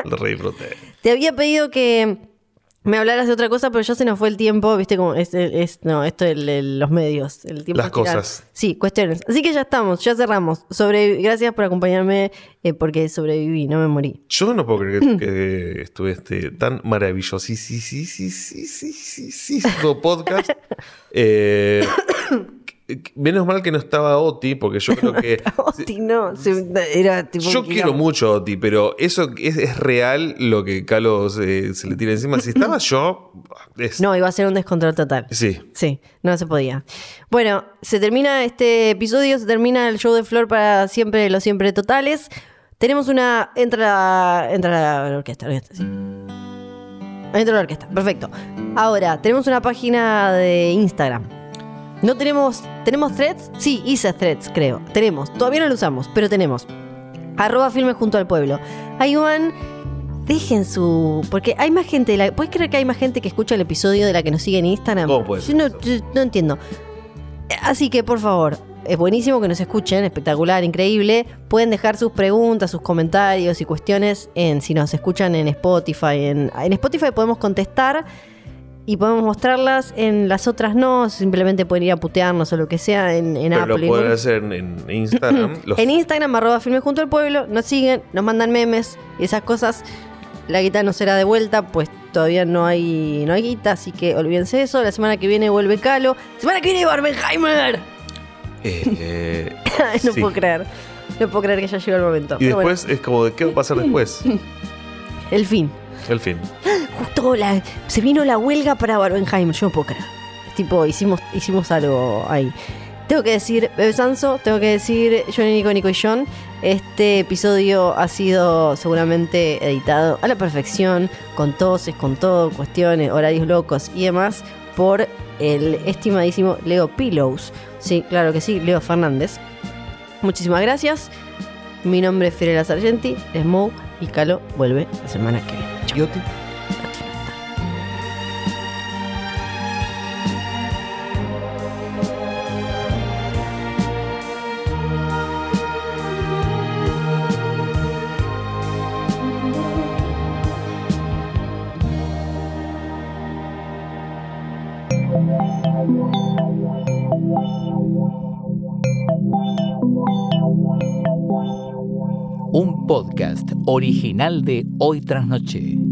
Lo re disfruté. Te había pedido que me hablaras de otra cosa, pero ya se nos fue el tiempo, viste como es, es- no, esto es los medios, el tiempo Las cosas. Sí, cuestiones. Así que ya estamos, ya cerramos. Sobre, gracias por acompañarme eh, porque sobreviví, no me morí. Yo no puedo creer que, que estuve este, tan maravilloso. Sí, sí, sí, sí, sí, sí, sí, sí, sí, podcast. Eh, menos mal que no estaba Oti, porque yo creo que. Oti, no, se- era tipo Yo quiero mucho a Oti, pero eso es, es real lo que Carlos eh, se le tira encima. Si estaba yo, es- No, iba a ser un descontrol total. Sí. Sí, no se podía. Bueno, se termina este episodio, se termina el show de Flor para siempre, los siempre totales. Tenemos una. Entra la, entra la orquesta, orquesta, sí. Entra la orquesta, perfecto. Ahora, tenemos una página de Instagram. No tenemos. ¿Tenemos threads? Sí, hice threads, creo. Tenemos. Todavía no lo usamos, pero tenemos. Arroba filmes junto al pueblo. Ahí van. Dejen su. Porque hay más gente. de La... ¿Puedes creer que hay más gente que escucha el episodio de la que nos sigue en Instagram? ¿Cómo puede Yo ser no, yo no entiendo. Así que, por favor, es buenísimo que nos escuchen, espectacular, increíble. Pueden dejar sus preguntas, sus comentarios y cuestiones en si nos escuchan en Spotify. En, en Spotify podemos contestar y podemos mostrarlas. En las otras no, simplemente pueden ir a putearnos o lo que sea en, en pero Apple. lo pueden hacer en, en Instagram. Los- En Instagram, arroba filmes junto al pueblo, nos siguen, nos mandan memes y esas cosas. La guita no será de vuelta, pues todavía no hay, no hay guita, así que olvídense de eso. La semana que viene vuelve Calo. Semana que viene Barbenheimer. eh, no sí. puedo creer. No puedo creer que ya llegó el momento. Y Pero bueno, después es como, ¿de qué va a pasar después? el fin. El fin. Justo la- se vino la huelga para Barbenheimer, yo no puedo creer. Tipo, hicimos, hicimos algo ahí. Tengo que decir, Bebe Sanso, tengo que decir Johnny Nico, Nico y John. Este episodio ha sido seguramente editado a la perfección, con toses, con todo, cuestiones, horarios locos y demás, por el estimadísimo Leo Pillows. Sí, claro que sí, Leo Fernández. Muchísimas gracias. Mi nombre es Fiorella Sargenti, es Mo y Calo vuelve la semana que viene. Yo te... original de Hoy Tras Noche.